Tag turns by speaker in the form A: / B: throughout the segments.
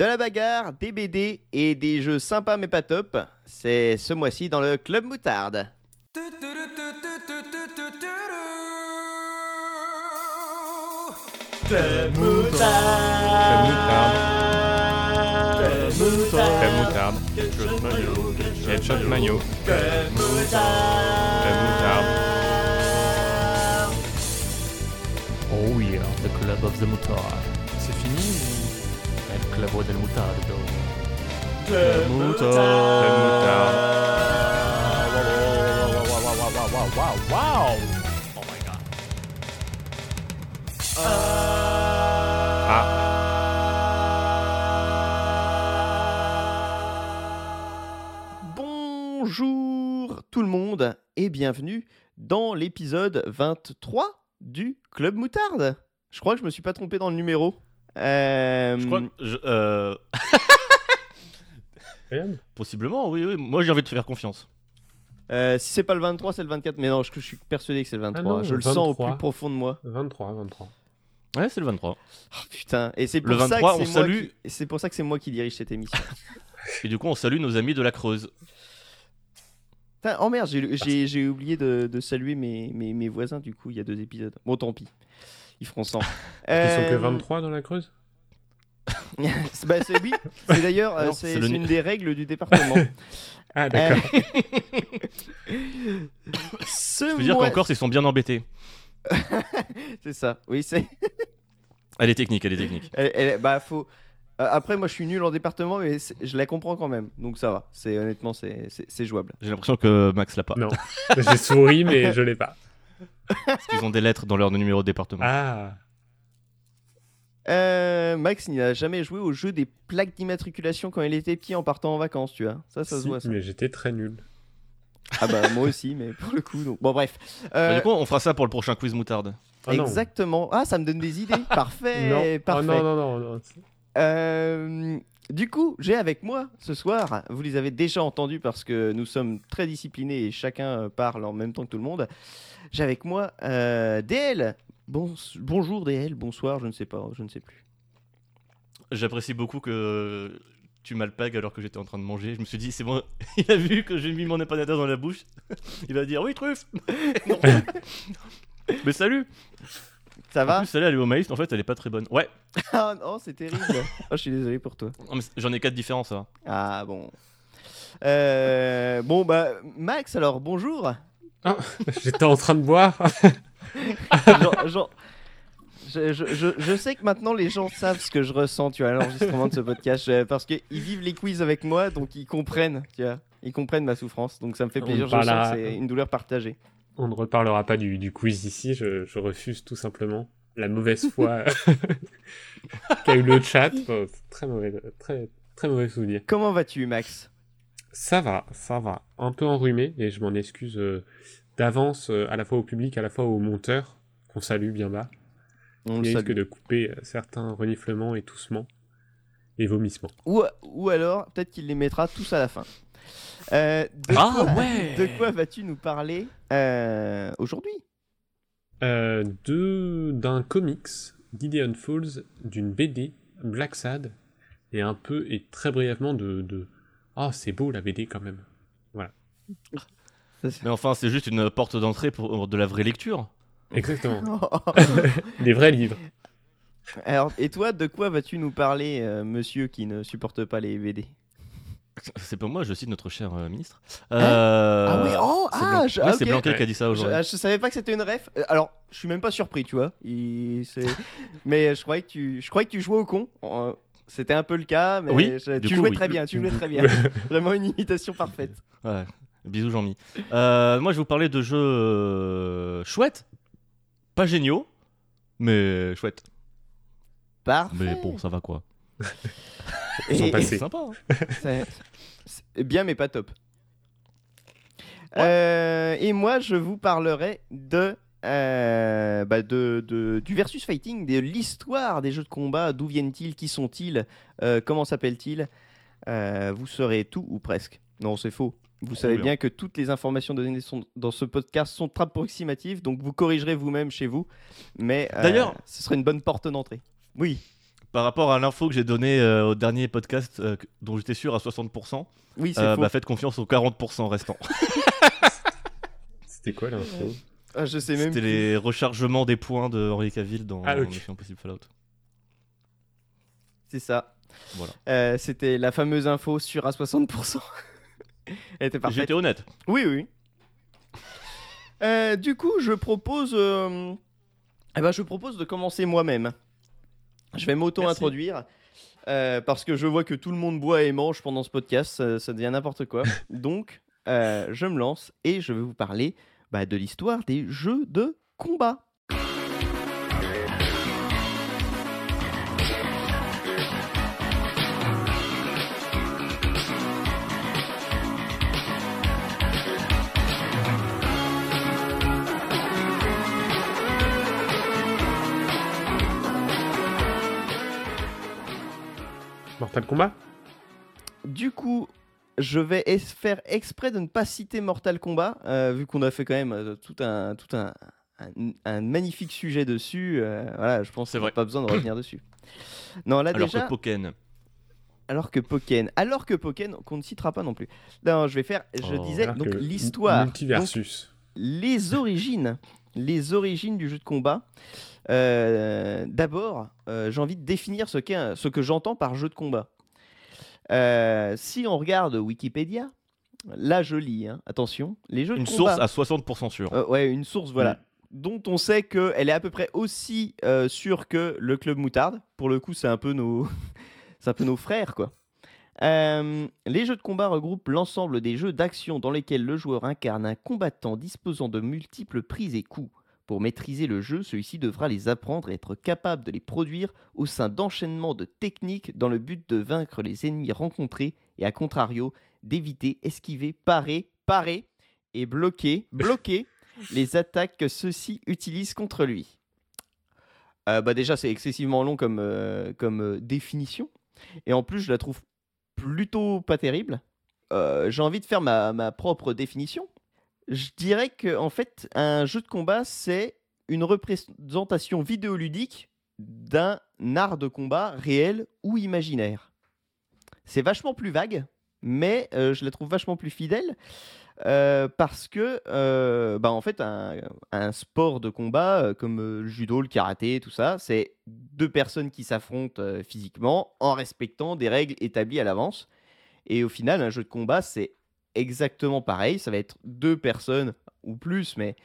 A: de la bagarre, des BD et des jeux sympas mais pas top. C'est ce mois-ci dans le Club Moutarde. Club
B: moutarde. Ketchup mayo. Ketchup mayo. Crème moutarde.
C: Oh yeah, the club of the moutarde.
B: C'est fini
C: El club del. Wow, wow, wow. Oh my god.
B: Ah,
A: Bonjour tout le monde et bienvenue dans l'épisode 23 du Club Moutarde. Je crois que je me suis pas trompé dans le numéro. Euh,
B: je crois que. je- euh, Possiblement, oui, oui. Moi, j'ai envie de te faire confiance.
A: euh, si c'est pas le 23, c'est le 24. Mais non, je, je suis persuadé que c'est le 23.
D: Ah non,
A: je le sens au
D: 23.
A: plus profond de moi.
D: 23, 23.
B: Ouais, c'est le 23.
A: Oh, putain. Et c'est pour
B: Le
A: ça
B: 23,
A: que
B: on
A: c'est moi
B: salue-
A: qui- pour ça que c'est moi qui dirige cette émission.
B: Et du coup, on salue nos amis de la Creuse.
A: Putain, oh merde, j'ai- oublié de, de saluer mes, mes, mes voisins du coup il y a deux épisodes. Bon tant pis. Ils feront 100.
D: Ils sont que
A: Euh,
D: 23 dans la Creuse
A: c'est- bah, c'est- oui, c'est d'ailleurs euh,
B: Non,
A: c'est
B: le
A: une des règles du département.
D: Ah, d'accord.
A: Ce
B: Je veux dire
A: mois-
B: qu'encore, ils sont bien embêtés.
A: C'est ça. Oui, c'est.
B: Elle est technique, elle est technique.
A: elle- elle- bah faut. euh, après, moi, je suis nul en département, mais c'est- je la comprends quand même. Donc ça va. C'est honnêtement, c'est c'est- c'est jouable.
B: J'ai l'impression que Max l'a pas.
D: non. J'ai souri, mais je l'ai pas.
B: Parce qu'ils ont des lettres dans leur numéro de département.
D: Ah,
A: Euh, Max, il n'a jamais joué au jeu des plaques d'immatriculation quand il était petit en partant en vacances, tu vois. Ça, ça se
D: si,
A: voit. Ça.
D: mais j'étais très nul.
A: Ah bah moi aussi, mais pour le coup, donc bon bref.
B: Bah,
A: Euh,
B: du coup, on fera ça pour le prochain quiz moutarde.
D: Oh non.
A: exactement. Ah, ça me donne des idées. Parfait,
D: Non. Oh
A: parfait.
D: non, non, non, non.
A: Euh, du coup, j'ai avec moi ce soir, vous les avez déjà entendus parce que nous sommes très disciplinés et chacun euh, parle en même temps que tout le monde. J'ai avec moi euh, DL. Bon, bonjour DL, bonsoir, je ne sais pas, je ne sais plus.
B: J'apprécie beaucoup que tu m'alpagues alors que j'étais en train de manger. Je me suis dit, c'est bon, il a vu que j'ai mis mon empanada dans la bouche. Il va dire, oui, truffe Non. Mais salut
A: Ça
B: En
A: va
B: plus, celle-là, elle est au maïs, en fait, elle est pas très bonne. Ouais,
A: Ah non, c'est terrible. oh, je suis désolé pour toi.
B: Non, mais c- j'en ai quatre différents, ça. va.
A: Ah bon. Euh, bon bah Max alors bonjour.
D: J'étais en train de boire.
A: Genre- genre- je, je- je- je sais que maintenant les gens savent ce que je ressens, tu vois, à l'enregistrement de ce podcast, euh, parce qu'ils vivent les quiz avec moi, donc ils comprennent, tu vois, ils comprennent ma souffrance, donc ça me fait plaisir. Je sens que c'est une douleur partagée.
D: On ne reparlera pas du, du quiz ici. Je, je refuse tout simplement la mauvaise foi qu'a eu le chat. Très mauvais, très, très mauvais souvenir.
A: Comment vas-tu, Max?
D: Ça va, ça va. Un peu enrhumé et je m'en excuse euh, d'avance euh, à la fois au public, à la fois au monteur, qu'on salue bien bas.
A: On
D: risque
A: salue.
D: de couper euh, certains reniflements et toussements et vomissements.
A: Ou, ou alors, peut-être qu'il les mettra tous à la fin. Euh, de,
B: Ah,
A: quoi,
B: ouais
A: de quoi vas-tu nous parler euh, aujourd'hui?
D: Euh, de d'un comics, Gideon Falls, d'une BD, Black Sad, et un peu et très brièvement de de ah c'est beau la BD quand même.
B: Mais enfin, c'est juste une porte d'entrée pour de la vraie lecture.
D: Exactement. Des vrais livres.
A: Alors, et toi, de quoi vas-tu nous parler, euh, monsieur qui ne supporte pas les BD
B: C'est pas moi, je cite notre cher euh, ministre.
A: Ah
B: Euh,
A: oh,
B: c'est
A: ah, je-
B: ouais,
A: ah,
B: c'est. Blanquer qui a dit ça aujourd'hui.
A: ah, je savais pas que c'était une ref. Euh, Alors, je suis même pas surpris, tu vois. Il- mais je croyais que tu, je croyais que tu jouais au con. C'était un peu le cas, mais
B: Oui,
A: je- tu
B: coup,
A: jouais
B: oui.
A: très bien. Tu jouais très bien. Vraiment une imitation parfaite.
B: Ouais. Bisous Jean-Mi. Euh, moi je vais vous parler de jeux chouettes, pas géniaux, mais chouettes.
A: Parfait.
B: Mais bon, ça va quoi.
D: Sont passés.
B: C'est sympa. hein.
A: c'est- c'est bien, mais pas top. Euh, et moi, je vous parlerai de, euh, bah, de, de- du versus fighting, de l'histoire des jeux de combat. D'où viennent-ils? Qui sont-ils? Euh, Comment s'appellent-ils? Vous saurez tout ou presque. Non, c'est faux. Vous savez
B: bien.
A: bien que toutes les informations données sont- dans ce podcast sont approximatives, donc vous corrigerez vous-même chez vous. Mais
B: D'ailleurs-
A: ce serait une bonne porte d'entrée. Oui.
C: Par rapport à l'info que j'ai donnée euh, au dernier podcast euh, dont j'étais sûr à 60%,
A: Oui, c'est
C: euh,
A: faux.
C: bah, faites confiance aux 40% restants.
D: C'était quoi l'info?
A: Ah, je sais même.
C: C'était
A: plus.
C: les rechargements des points de Henri Cavill dans
D: Ah.
C: Mission Impossible Fallout.
A: C'est ça.
C: Voilà.
A: Euh, C'était la fameuse info sur à 60%. Elle était parfaite.
C: J'étais honnête.
A: Oui, oui. Euh, du coup, je propose. euh, eh ben, je propose de commencer moi-même. Je vais m'auto-introduire. euh, parce que je vois que tout le monde boit et mange pendant ce podcast, ça, ça devient n'importe quoi. Donc, euh, je me lance et je vais vous parler bah, de l'histoire des jeux de combat.
D: Mortal Kombat
A: Du coup, je vais faire exprès de ne pas citer Mortal Kombat, euh, vu qu'on a fait quand même euh, tout un, tout un, un- un magnifique sujet dessus. euh, voilà, je pense n'a
C: vrai.
A: pas besoin de revenir dessus. Non, là
C: Alors
A: déjà,
C: que Pokken.
A: alors que Pokken, alors que Pokken, qu'on ne citera pas non plus. Non, je vais faire, je
C: Oh.
A: disais donc
D: que
A: l'histoire, donc,
D: Multiversus.
A: les origines, les origines du jeu de combat. Euh, D'abord, euh, j'ai envie de définir ce, que j'entends par jeu de combat. Euh, si on regarde Wikipédia, là je lis, hein, attention, les jeux
C: Une
A: de
C: source
A: combat.
C: à 60% sûre.
A: Ouais, une source, voilà. Dont on sait qu'elle est à peu près aussi sûre que le Club Moutarde. Pour le coup, c'est un peu nos, un peu nos frères, quoi. Euh, les jeux de combat regroupent l'ensemble des jeux d'action dans lesquels le joueur incarne un combattant disposant de multiples prises et coups. Pour maîtriser le jeu, celui-ci devra les apprendre et être capable de les produire au sein d'enchaînements de techniques dans le but de vaincre les ennemis rencontrés et à contrario d'éviter, esquiver, parer, parer et bloquer, bloquer les attaques que ceux-ci utilisent contre lui. Euh, bah déjà, c'est excessivement long comme, euh, comme euh, définition. Et en plus, je la trouve plutôt pas terrible. J'ai envie de faire ma, ma propre définition. Je dirais que en fait, un jeu de combat, c'est une représentation vidéoludique d'un art de combat réel ou imaginaire. C'est vachement plus vague, mais euh, je la trouve vachement plus fidèle. Euh, parce que, euh, bah, en fait, un, un sport de combat comme le judo, le karaté, tout ça, c'est deux personnes qui s'affrontent physiquement en respectant des règles établies à l'avance. Et au final, un jeu de combat, c'est exactement pareil. Ça va être deux personnes ou plus, mais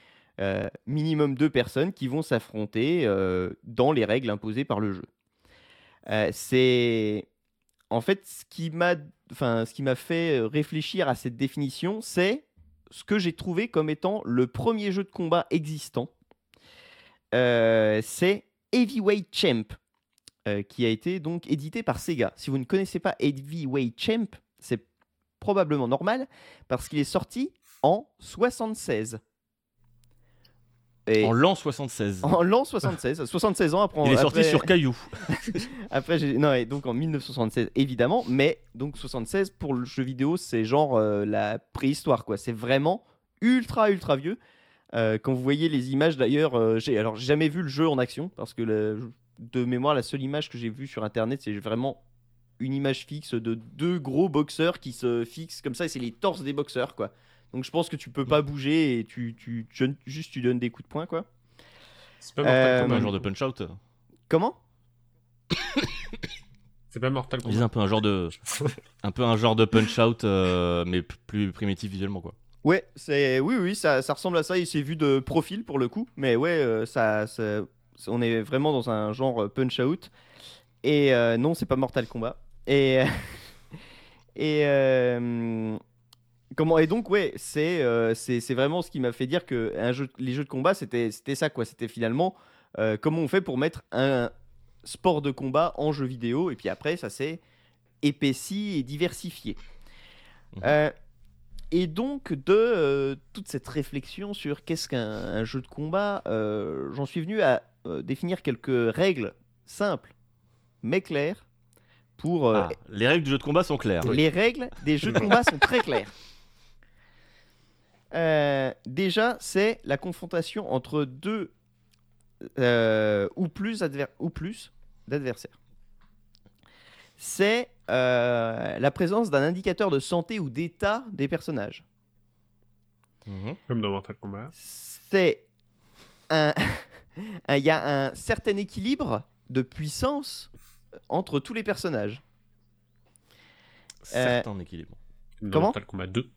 A: euh, minimum deux personnes qui vont s'affronter euh, dans les règles imposées par le jeu. Euh, c'est en fait ce qui m'a enfin ce qui m'a fait réfléchir à cette définition, c'est ce que j'ai trouvé comme étant le premier jeu de combat existant. C'est Heavyweight Champ, qui a été donc édité par Sega. Si vous ne connaissez pas Heavyweight Champ, c'est probablement normal parce qu'il est sorti en 76. Et
C: En l'an 76.
A: en l'an 76, 76 ans après.
C: Il est sorti sur Caillou.
A: après, non, et donc en 1976, évidemment, mais donc 76 pour le jeu vidéo, c'est genre euh, la préhistoire, quoi. C'est vraiment ultra, ultra vieux. Euh, quand vous voyez les images, d'ailleurs, euh, j'ai alors jamais vu le jeu en action parce que le- de mémoire, la seule image que j'ai vue sur internet, c'est vraiment une image fixe de deux gros boxeurs qui se fixent comme ça, et c'est les torses des boxeurs, quoi. Donc je pense que tu peux pas bouger et tu, tu, juste tu donnes des coups de poing, quoi.
D: C'est pas Mortal
A: Euh,
C: Comme un
D: Kombat.
C: genre de punch out.
A: Comment?
D: C'est pas Mortal Kombat.
C: un peu un genre de, un peu un genre de punch out, euh, mais plus primitif visuellement quoi.
A: Ouais, c'est oui, oui, ça, ça ressemble à ça. Il s'est vu de profil pour le coup, mais ouais, euh, ça, ça- on est vraiment dans un genre euh, punch out. Et euh, non, c'est pas Mortal Kombat. Et et euh, comment et donc ouais, c'est euh, c'est vraiment ce qui m'a fait dire que un jeu, les jeux de combat, c'était ça quoi. C'était finalement euh, comment on fait pour mettre un sport de combat en jeu vidéo. Et puis après, ça s'est épaissi et diversifié. Euh, et donc, de euh, toute cette réflexion sur qu'est-ce qu'un un jeu de combat, euh, j'en suis venu à euh, définir quelques règles simples, mais claires, pour... euh,
C: Ah, les règles du jeu de combat sont claires.
A: les règles des jeux de combat sont très claires. Euh, déjà, c'est la confrontation entre deux euh, ou plus, adver- ou plus d'adversaires. c'est euh, la présence d'un indicateur de santé ou d'état des personnages.
B: Mhm.
D: Comme dans Mortal Kombat.
A: C'est un, un- il y a un certain équilibre de puissance entre tous les personnages.
B: Certain équilibre.
D: Comme dans
A: Comment
D: Mortal Kombat 2.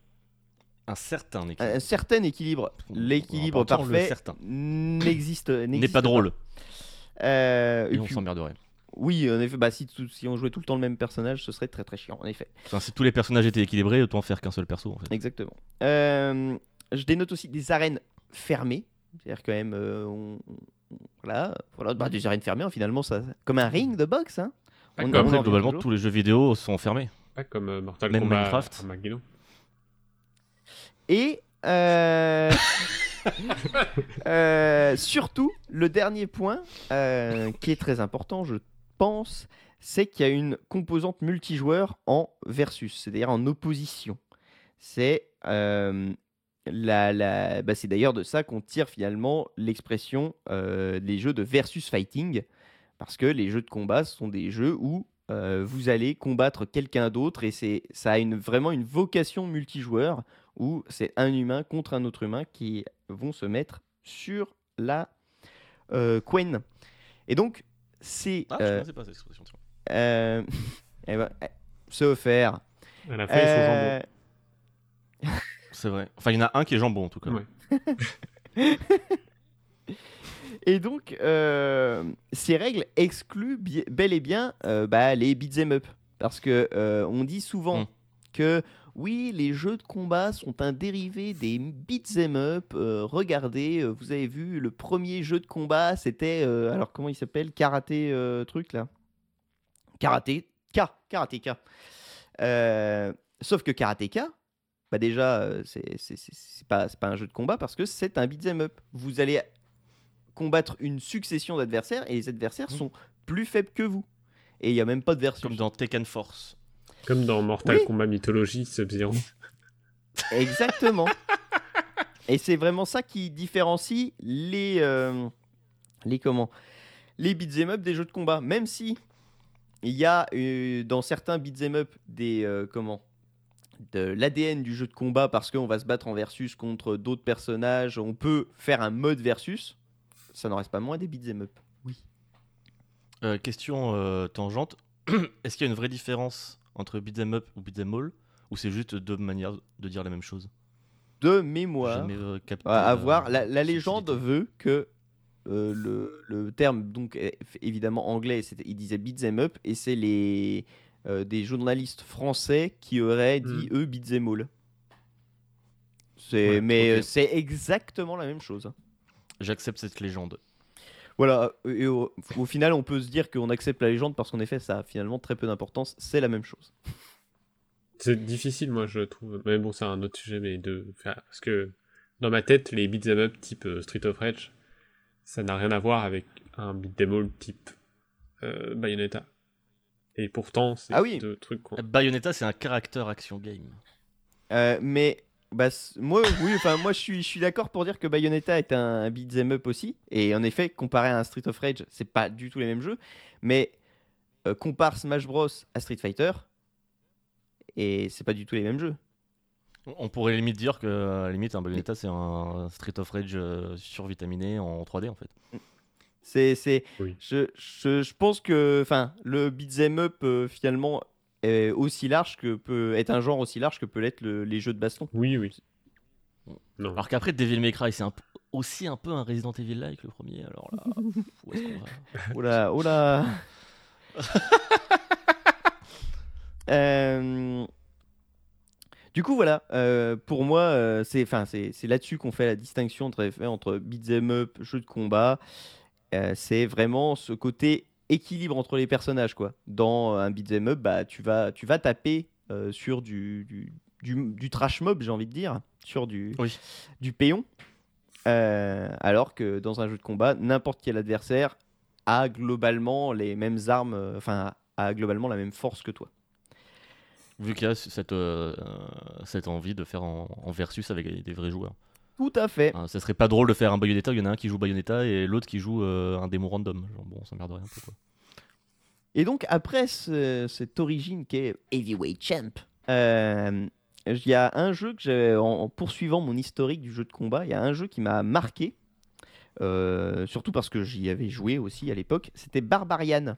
B: Un certain équilibre.
A: Un certain équilibre. L'équilibre parfait
B: certain.
A: n'existe
B: N'est pas drôle.
A: Euh, et
B: Et on
A: puis-
B: s'emmerderait.
A: oui, en effet, bah, si, tout- si on jouait tout le temps le même personnage, ce serait très très chiant, en effet.
B: Enfin, si tous les personnages étaient équilibrés, autant faire qu'un seul perso. En fait.
A: Exactement. Euh, je dénote aussi des arènes fermées. C'est-à-dire quand même, euh, on- on- voilà, voilà bah, des arènes fermées, hein, finalement, ça, comme un ring de boxe. Hein.
D: Pas
A: On-
D: comme-
A: on
B: Après, globalement, tous les jeux vidéo sont fermés.
D: Pas comme euh, Mortal
B: Même
D: Kombat
B: Minecraft.
D: Armageddon.
A: Et euh, euh, surtout, le dernier point, euh, qui est très important, je pense, c'est qu'il y a une composante multijoueur en versus, c'est-à-dire en opposition. C'est euh, la, la- bah, c'est d'ailleurs de ça qu'on tire finalement l'expression euh, des jeux de versus fighting, parce que les jeux de combat sont des jeux où euh, vous allez combattre quelqu'un d'autre et c'est ça a une, vraiment une vocation multijoueur où c'est un humain contre un autre humain qui vont se mettre sur la euh, Quen. Et donc, c'est.
B: Ah, je
A: euh,
B: connaissais pas cette expression.
A: euh, eh ben, eh, c'est offert.
D: À la fin,
B: C'est vrai. Enfin, il y en a un qui est jambon en tout cas.
D: Ouais.
A: Et donc, euh, ces règles excluent bi- bel et bien euh, bah, les beat'em up. Parce que euh, on dit souvent
B: Mm.
A: que oui, les jeux de combat sont un dérivé des beat'em up. Euh, regardez, euh, vous avez vu, le premier jeu de combat, c'était. euh, alors, comment il s'appelle? Karaté euh, truc là? Karaté K. Karatéka. Euh, sauf que Karatéka, bah déjà, euh, c'est c'est- c'est- c'est pas, c'est pas un jeu de combat parce que c'est un beat'em up. Vous allez combattre une succession d'adversaires et les adversaires
B: Mhm.
A: sont plus faibles que vous. Et il n'y a même pas de version.
B: Comme dans Tekken Force.
D: Comme dans Mortal
A: Oui.
D: Kombat Mythologie Sub-Zero.
A: Exactement. et c'est vraiment ça qui différencie les, euh, les comment les beat'em up des jeux de combat. Même si il y a euh, dans certains beat'em up des euh, comment de l'ADN du jeu de combat parce qu'on va se battre en versus contre d'autres personnages, on peut faire un mode versus. Ça n'en reste pas moins des beat'em up.
B: Euh, question euh, tangente. Est-ce qu'il y a une vraie différence entre beat'em up ou beat'em all Ou c'est juste deux manières de dire la même chose?
A: De mémoire.
B: jamais, euh, capté,
A: à,
B: euh,
A: voir. La, la légende veut que euh, le, le terme, donc est évidemment anglais, c'était- il disait beat'em up, et c'est les euh, des journalistes français qui auraient dit eux all. C'est,
D: Ouais,
A: mais euh, c'est exactement la même chose.
B: J'accepte cette légende.
A: Voilà, et au, au final, on peut se dire qu'on accepte la légende parce qu'en effet, ça a finalement très peu d'importance. C'est la même chose.
D: C'est difficile, moi, je trouve. Mais bon, c'est un autre sujet, mais de faire. Parce que dans ma tête, les beat'em up type euh, Street of Rage, ça n'a rien à voir avec un beat'em all type euh, Bayonetta. Et pourtant, c'est
A: Ah oui.
D: deux trucs.
B: Bayonetta, c'est un caractère action game.
A: Euh, mais bah, moi, oui, enfin moi je suis, je suis d'accord pour dire que Bayonetta est un, beat'em up aussi. Et en effet, comparé à un Street of Rage, c'est pas du tout les mêmes jeux. Mais euh, compare Smash Bros à Street Fighter, et c'est pas du tout les mêmes jeux.
B: On pourrait limite dire que à la limite un Bayonetta c'est un Street of Rage euh, survitaminé en 3D en fait.
A: C'est, c'est,
D: Oui.
A: je, je, je pense que, enfin, le beat'em up euh, finalement est aussi large que peut être un genre aussi large que peut l'être le- les jeux de baston.
D: Oui, oui. Non.
B: Alors qu'après Devil May Cry c'est un aussi un peu un Resident Evil like le premier alors là où est-ce qu'on va?
A: Oh là, oh là. Euh, Du coup, voilà. euh, pour moi, euh, c'est, enfin, c'est, c'est là-dessus qu'on fait la distinction entre, entre beat'em up, jeu de combat. Euh, c'est vraiment ce côté équilibre entre les personnages, quoi. Dans un beat'em up, bah, tu vas, tu vas taper euh, sur du, du, du, du trash mob, j'ai envie de dire, sur du,
B: Oui.
A: du péon. Euh, alors que dans un jeu de combat, n'importe quel adversaire a globalement les mêmes armes, euh, enfin, a globalement la même force que toi.
B: Vu qu'il y a cette, euh, euh, cette envie de faire en, en versus avec des vrais joueurs.
A: Tout à fait.
B: Hein, ça serait pas drôle de faire un Bayonetta, il y en a un qui joue Bayonetta et l'autre qui joue euh, un démon random. Genre bon, ça merde rien un peu quoi.
A: Et donc, après ce- cette origine qui est Heavyweight Champ, euh, il y a un jeu que j'ai, en, en poursuivant mon historique du jeu de combat, il y a un jeu qui m'a marqué, euh, surtout parce que j'y avais joué aussi à l'époque, c'était Barbarian,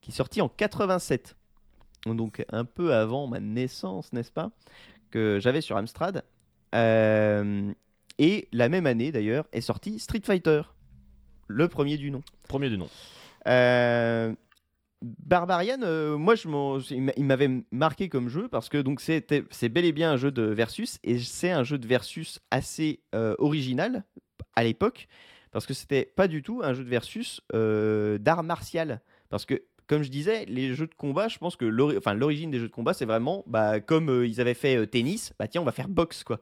A: qui est sorti en 87. Donc, un peu avant ma naissance, n'est-ce pas Que j'avais sur Amstrad. Euh, et la même année, d'ailleurs, est sorti Street Fighter, le premier du nom.
C: Premier du nom.
A: Euh, Barbarian, euh, moi, je il m'a- il m'avait marqué comme jeu parce que donc c'était, c'est bel et bien un jeu de versus et c'est un jeu de versus assez euh, original à l'époque parce que c'était pas du tout un jeu de versus euh, d'art martial parce que comme je disais, les jeux de combat, je pense que enfin, l'origine des jeux de combat, c'est vraiment bah, comme ils avaient fait tennis, bah tiens, on va faire boxe quoi.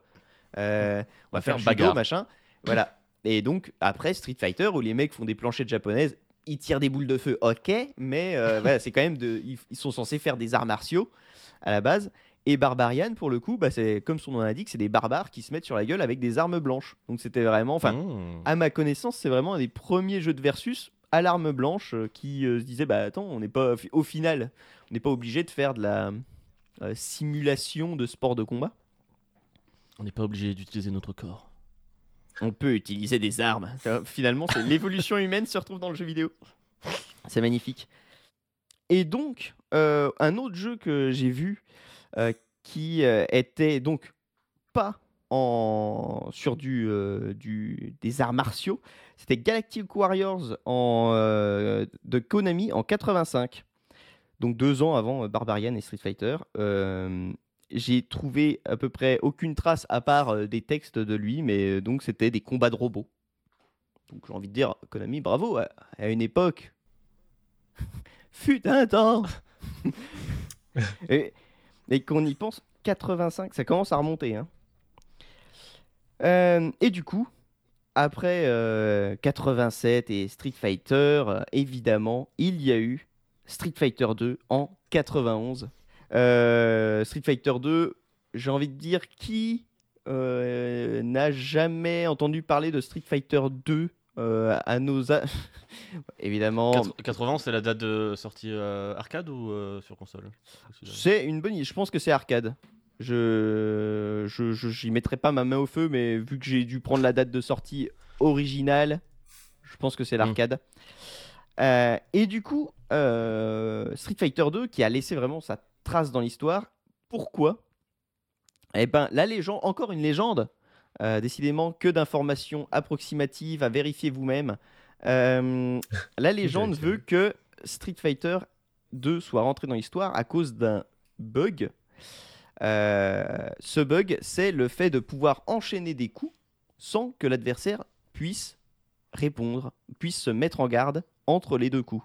A: Euh, on va faire
C: faire
A: judo, machin. Voilà. Et donc après Street Fighter où les mecs font des planchettes japonaises, ils tirent des boules de feu, ok, mais euh, voilà, c'est quand même de, ils, sont censés faire des arts martiaux à la base. Et Barbarian, pour le coup, bah, c'est comme son nom l'indique, c'est des barbares qui se mettent sur la gueule avec des armes blanches. Donc c'était vraiment, enfin,
C: Mmh.
A: à ma connaissance, c'est vraiment un des premiers jeux de versus à l'arme blanche euh, qui euh, se disait bah attends, on n'est pas au final, on n'est pas obligé de faire de la euh, simulation de sport de combat.
C: On n'est pas obligé d'utiliser notre corps.
A: On peut utiliser des armes. Ça, Finalement, c'est l'évolution humaine se retrouve dans le jeu vidéo. C'est magnifique. Et donc, euh, un autre jeu que j'ai vu euh, qui euh, était donc pas en, sur du, euh, du, des arts martiaux, c'était Galactic Warriors en, de Konami en 85. Donc deux ans avant Barbarian et Street Fighter. J'ai trouvé à peu près aucune trace à part euh, des textes de lui, mais euh, donc c'était des combats de robots. Donc j'ai envie de dire, Konami, bravo, à, à une époque. Fut un temps Et, et qu'on y pense, 85, ça commence à remonter. hein. Euh, et du coup, après euh, 87 et Street Fighter, euh, évidemment, il y a eu Street Fighter 2 en 91. Euh, Street Fighter 2, j'ai envie de dire qui euh, n'a jamais entendu parler de Street Fighter 2 euh, à nos a- évidemment.
C: Quatre- 80, c'est la date de sortie arcade ou sur console?
A: C'est une bonne idée je pense que c'est arcade. Je je je- j'y mettrai pas ma main au feu mais vu que j'ai dû prendre la date de sortie originale je pense que c'est l'arcade. Euh, et du coup euh, Street Fighter 2 qui a laissé vraiment sa trace dans l'histoire pourquoi? Eh ben la légende encore une légende euh, décidément que d'informations approximatives à vérifier vous-même Euh, la légende veut que Street Fighter 2 soit rentré dans l'histoire à cause d'un bug. Euh, ce bug, c'est le fait de pouvoir enchaîner des coups sans que l'adversaire puisse répondre, puisse se mettre en garde entre les deux coups.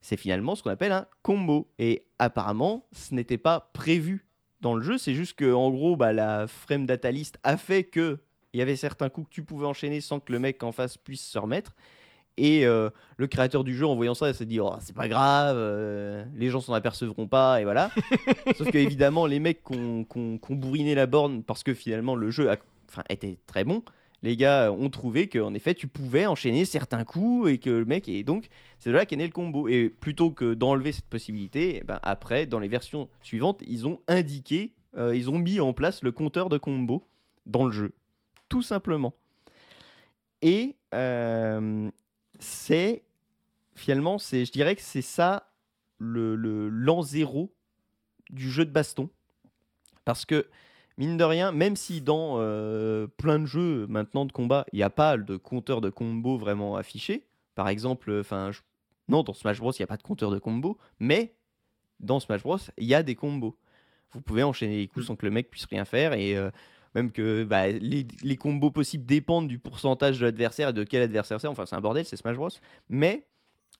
A: C'est finalement ce qu'on appelle un combo. Et apparemment, ce n'était pas prévu dans le jeu. C'est juste que, en gros, bah, la frame data list a fait que il y avait certains coups que tu pouvais enchaîner sans que le mec en face puisse se remettre. Et euh, le créateur du jeu, en voyant ça, s'est dit oh, c'est pas grave, euh, les gens s'en apercevront pas, et voilà. Sauf que, évidemment, les mecs qui ont, bourriné la borne parce que finalement le jeu a- était très bon, les gars ont trouvé qu'en effet tu pouvais enchaîner certains coups et que le mec. Et donc, c'est là qu'est né le combo. Et plutôt que d'enlever cette possibilité, eh ben, après, dans les versions suivantes, ils ont indiqué, euh, ils ont mis en place le compteur de combo dans le jeu. Tout simplement. Et euh, c'est finalement, je dirais que c'est ça le, le l'an zéro du jeu de baston. Parce que, mine de rien, même si dans euh, plein de jeux maintenant de combat, il n'y a pas de compteur de combo vraiment affiché, par exemple, enfin, je- non, dans Smash Bros, il n'y a pas de compteur de combo, mais dans Smash Bros, il y a des combos. Vous pouvez enchaîner les coups sans que le mec puisse rien faire et euh, même que bah, les, les combos possibles dépendent du pourcentage de l'adversaire et de quel adversaire c'est. Enfin, c'est un bordel, c'est Smash Bros. Mais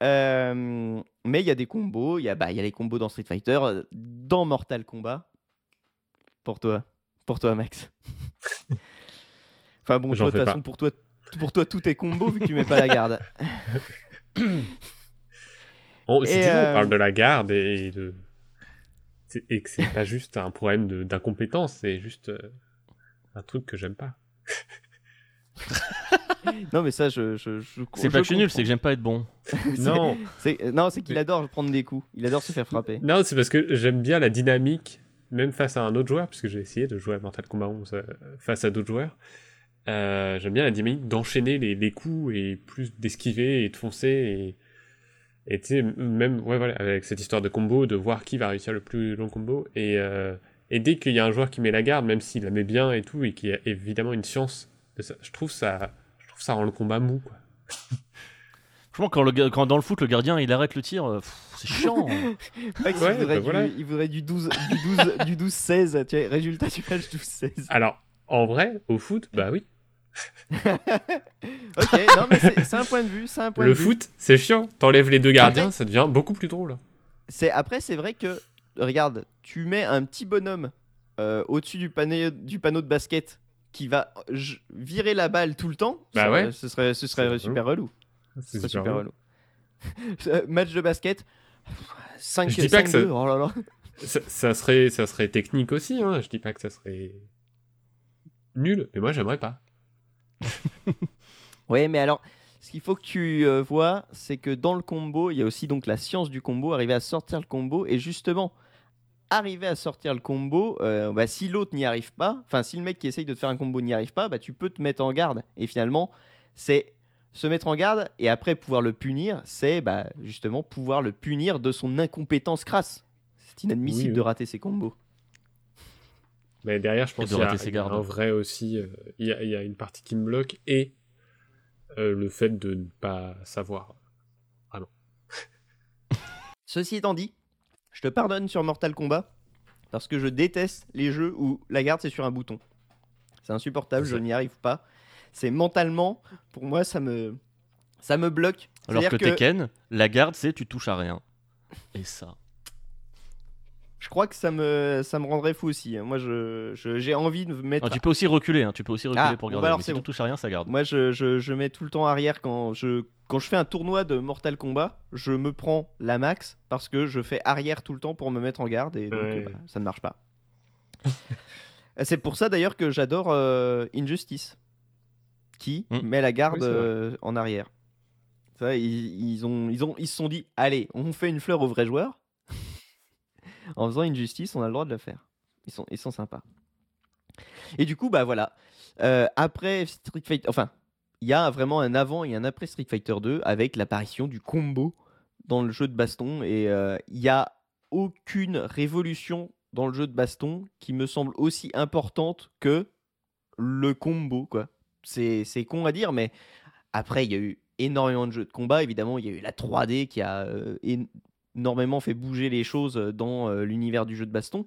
A: euh, mais il y a des combos, il y, a, bah, y a les combos dans Street Fighter, euh, dans Mortal Kombat. Pour toi, pour toi, Max. enfin bon, de
D: fais
A: toute
D: pas.
A: façon, pour toi, pour toi, tout est combo vu que tu mets pas la garde.
D: On- si tu
A: euh,
D: on parle de la garde et de. c'est- Et que c'est pas juste un problème de- d'incompétence, c'est juste euh, un truc que j'aime pas.
A: non, mais ça, je. je, je
C: C'est pas que je suis nul, c'est que j'aime pas être bon.
D: Non,
A: c'est Non, c'est qu'il adore prendre des coups. Il adore se faire frapper.
D: non c'est parce que j'aime bien la dynamique, même face à un autre joueur, puisque j'ai essayé de jouer à Mortal Kombat 11 euh, face à d'autres joueurs. Euh, j'aime bien la dynamique d'enchaîner les, coups et plus d'esquiver et de foncer et. Tu sais, même, ouais, voilà, avec cette histoire de combo, de voir qui va réussir le plus long combo. Et, euh, et dès qu'il y a un joueur qui met la garde, même s'il la met bien et tout, et qui a évidemment une science, de ça, je trouve ça, je trouve ça rend le combat mou, quoi.
C: Franchement, quand, le, quand dans le foot, le gardien il arrête le tir, euh, c'est chiant.
A: Max,
D: Ouais,
A: il, voudrait
D: bah
A: du,
D: voilà.
A: il voudrait du 12, du 12, du 12 16. Tu vois, résultat du match 12 16.
D: Alors, en vrai, au foot, bah oui.
A: Ok, non, mais c'est un point de vue. C'est un point
D: Le
A: de
D: foot, c'est chiant. T'enlèves les deux gardiens, ça devient beaucoup plus drôle.
A: C'est après, c'est vrai que regarde, tu mets un petit bonhomme euh, au-dessus du, du panneau de basket qui va virer la balle tout le temps.
D: Bah
A: ça-
D: ouais.
A: Ce serait, ce serait super relou. Ce
D: C'est super
A: relou. Match de basket. 5
D: Je dis pas que ça-
A: Oh là là.
D: Ça, ça serait, ça serait technique aussi, hein. je dis pas que ça serait nul, mais moi j'aimerais pas.
A: Ouais, mais alors, ce qu'il faut que tu euh, vois, c'est que dans le combo, il y a aussi donc la science du combo, arriver à sortir le combo, et justement, arriver à sortir le combo, euh, bah, si l'autre n'y arrive pas, enfin, si le mec qui essaye de te faire un combo n'y arrive pas, bah, tu peux te mettre en garde. Et finalement, c'est se mettre en garde, et après pouvoir le punir, c'est bah, justement pouvoir le punir de son incompétence crasse. C'est inadmissible
D: Oui, oui.
A: de rater ses combos.
D: Mais derrière, je pense qu'il y a, y a un vrai aussi, euh, il, y a, il y a une partie qui me bloque, et euh, le fait de ne pas savoir.
A: Ceci étant dit, je te pardonne sur Mortal Kombat parce que je déteste les jeux où la garde c'est sur un bouton. C'est insupportable, je n'y arrive pas. C'est mentalement, pour moi, ça me, ça me bloque.
C: Alors que, Tekken, la garde c'est tu touches à rien. Et ça.
A: je crois que ça me, ça me rendrait fou aussi. Moi, je, je- j'ai envie de me mettre.
C: Ah, tu peux aussi reculer, hein, tu peux aussi reculer
A: Ah,
C: pour garder.
A: bah alors
C: mais si
A: bon.
C: tu touches à rien, ça garde.
A: Moi, je, je- je mets tout le temps arrière quand je, quand je fais un tournoi de Mortal Kombat. Je me prends la max parce que je fais arrière tout le temps pour me mettre en garde et donc
D: Ouais.
A: bah, ça ne marche pas. C'est pour ça d'ailleurs que j'adore euh, Injustice, qui
C: Mm.
A: met la garde
D: Oui,
A: euh, en arrière. Ça, ils, ils ont, ils, ont, ils se sont dit, allez, on fait une fleur aux vrais joueurs. en faisant Injustice, on a le droit de le faire. Ils sont, ils sont sympas. Et du coup, bah voilà. Euh, après Street Fighter, enfin, il y a vraiment un avant et un après Street Fighter 2 avec l'apparition du combo dans le jeu de baston. Et euh, il n'y a aucune révolution dans le jeu de baston qui me semble aussi importante que le combo, quoi. C'est con à dire, mais après, il y a eu énormément de jeux de combat. Évidemment, il y a eu la 3D qui a euh, énormément fait bouger les choses dans euh, l'univers du jeu de baston.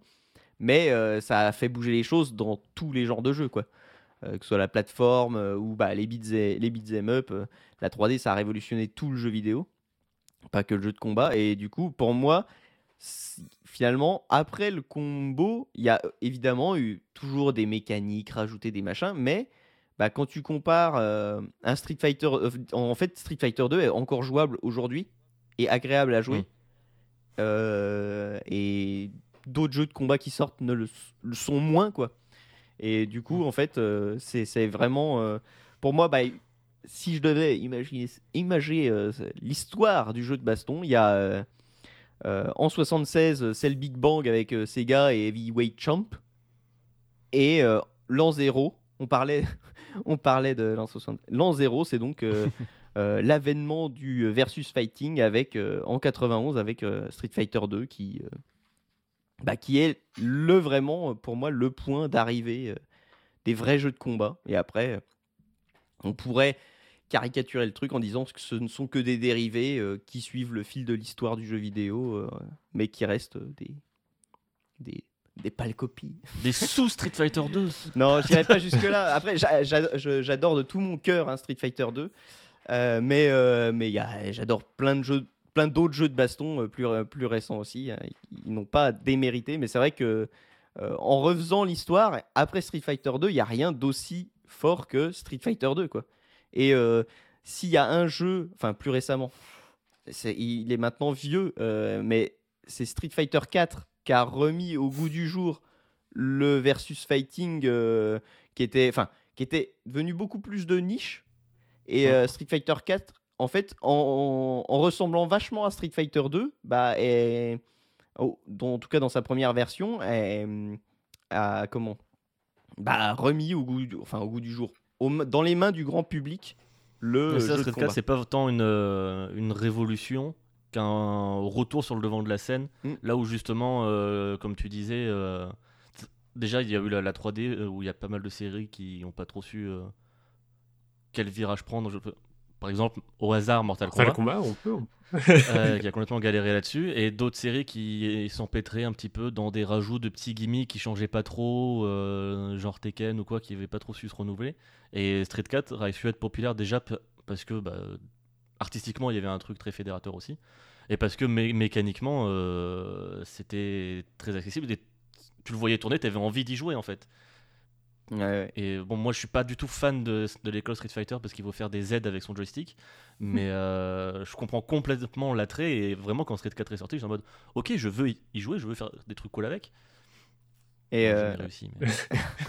A: Mais euh, ça a fait bouger les choses dans tous les genres de jeux, quoi. Euh, que ce soit la plateforme euh, ou bah, les beats et- les up. euh, la 3D, ça a révolutionné tout le jeu vidéo, pas que le jeu de combat. Et du coup, pour moi, finalement, après le combo, il y a euh, évidemment eu toujours des mécaniques, rajouter des machins, mais bah, quand tu compares euh, un Street Fighter, euh, en fait, Street Fighter 2 est encore jouable aujourd'hui et agréable à jouer.
C: Mm.
A: Euh, et d'autres jeux de combat qui sortent ne le, sont moins, quoi. Et du coup, en fait, c'est vraiment. pour moi, bah, si je devais imaginer, imaginer l'histoire du jeu de baston, il y a. en 76, euh, c'est le Big Bang avec Sega et Heavyweight Champ. Et l'an 0, on parlait, on parlait de l'an 60. L'an 0, c'est donc euh, euh, l'avènement du euh, versus fighting avec, euh, en 91 avec euh, Street Fighter 2 qui, bah, qui est le vraiment, pour moi, le point d'arrivée des vrais jeux de combat. Et après, on pourrait caricaturer le truc en disant que ce ne sont que des dérivés qui suivent le fil de l'histoire du jeu vidéo, mais qui restent des, des, des pâles copies.
C: Des sous Street Fighter 2.
A: Non, je n'irai pas jusque-là. Après, j'adore de tout mon cœur hein, Street Fighter 2. Euh, mais euh, mais j'adore plein de jeux, plein d'autres jeux de baston euh, plus, plus récents aussi. hein. Ils n'ont pas démérité, mais c'est vrai que en refaisant l'histoire, après Street Fighter 2, il n'y a rien d'aussi fort que Street Fighter 2. Quoi. Et s'il y a un jeu, enfin plus récemment, il est maintenant vieux, mais c'est Street Fighter 4 qui a remis au goût du jour le versus fighting euh, qui était, enfin, qui était devenu beaucoup plus de niche Et euh, Street Fighter 4, en fait, en, en ressemblant vachement à Street Fighter 2, bah, est- oh, dans- en tout cas dans sa première version, hum, a comment bah, remis au goût, du- enfin, au goût du jour, Au dans les mains du grand public, le
B: Mais ça,
A: jeu de
B: Street
A: combat.
B: 4, c'est pas tant une, euh, une révolution qu'un retour sur le devant de la scène.
A: Mm.
B: Là où justement, euh, comme tu disais, euh, déjà il y a eu la, la 3D euh, où il y a pas mal de séries qui n'ont pas trop su euh, quel virage prendre. Je peux- Par exemple, au hasard, Mortal
D: Mortal
B: Kombat,
D: Kombat, on peut. on-
B: euh, qui a complètement galéré là-dessus, et d'autres séries qui s'empêtraient un petit peu dans des rajouts de petits gimmicks qui changeaient pas trop, euh, genre Tekken ou quoi, qui n'avaient pas trop su se renouveler. Et Street 4 a su être populaire déjà parce que bah, artistiquement il y avait un truc très fédérateur aussi, et parce que mé- mécaniquement euh, c'était très accessible. Et tu le voyais tourner, tu avais envie d'y jouer en fait.
A: Ouais, ouais.
B: Et bon, moi je suis pas du tout fan de, de l'école Street Fighter parce qu'il faut faire des aides avec son joystick, mais euh, je comprends complètement l'attrait. Et vraiment, quand Street 4 est sorti, j'étais en mode ok, je veux y y jouer, je veux faire des trucs cool avec.
A: Et, euh,
B: réussi.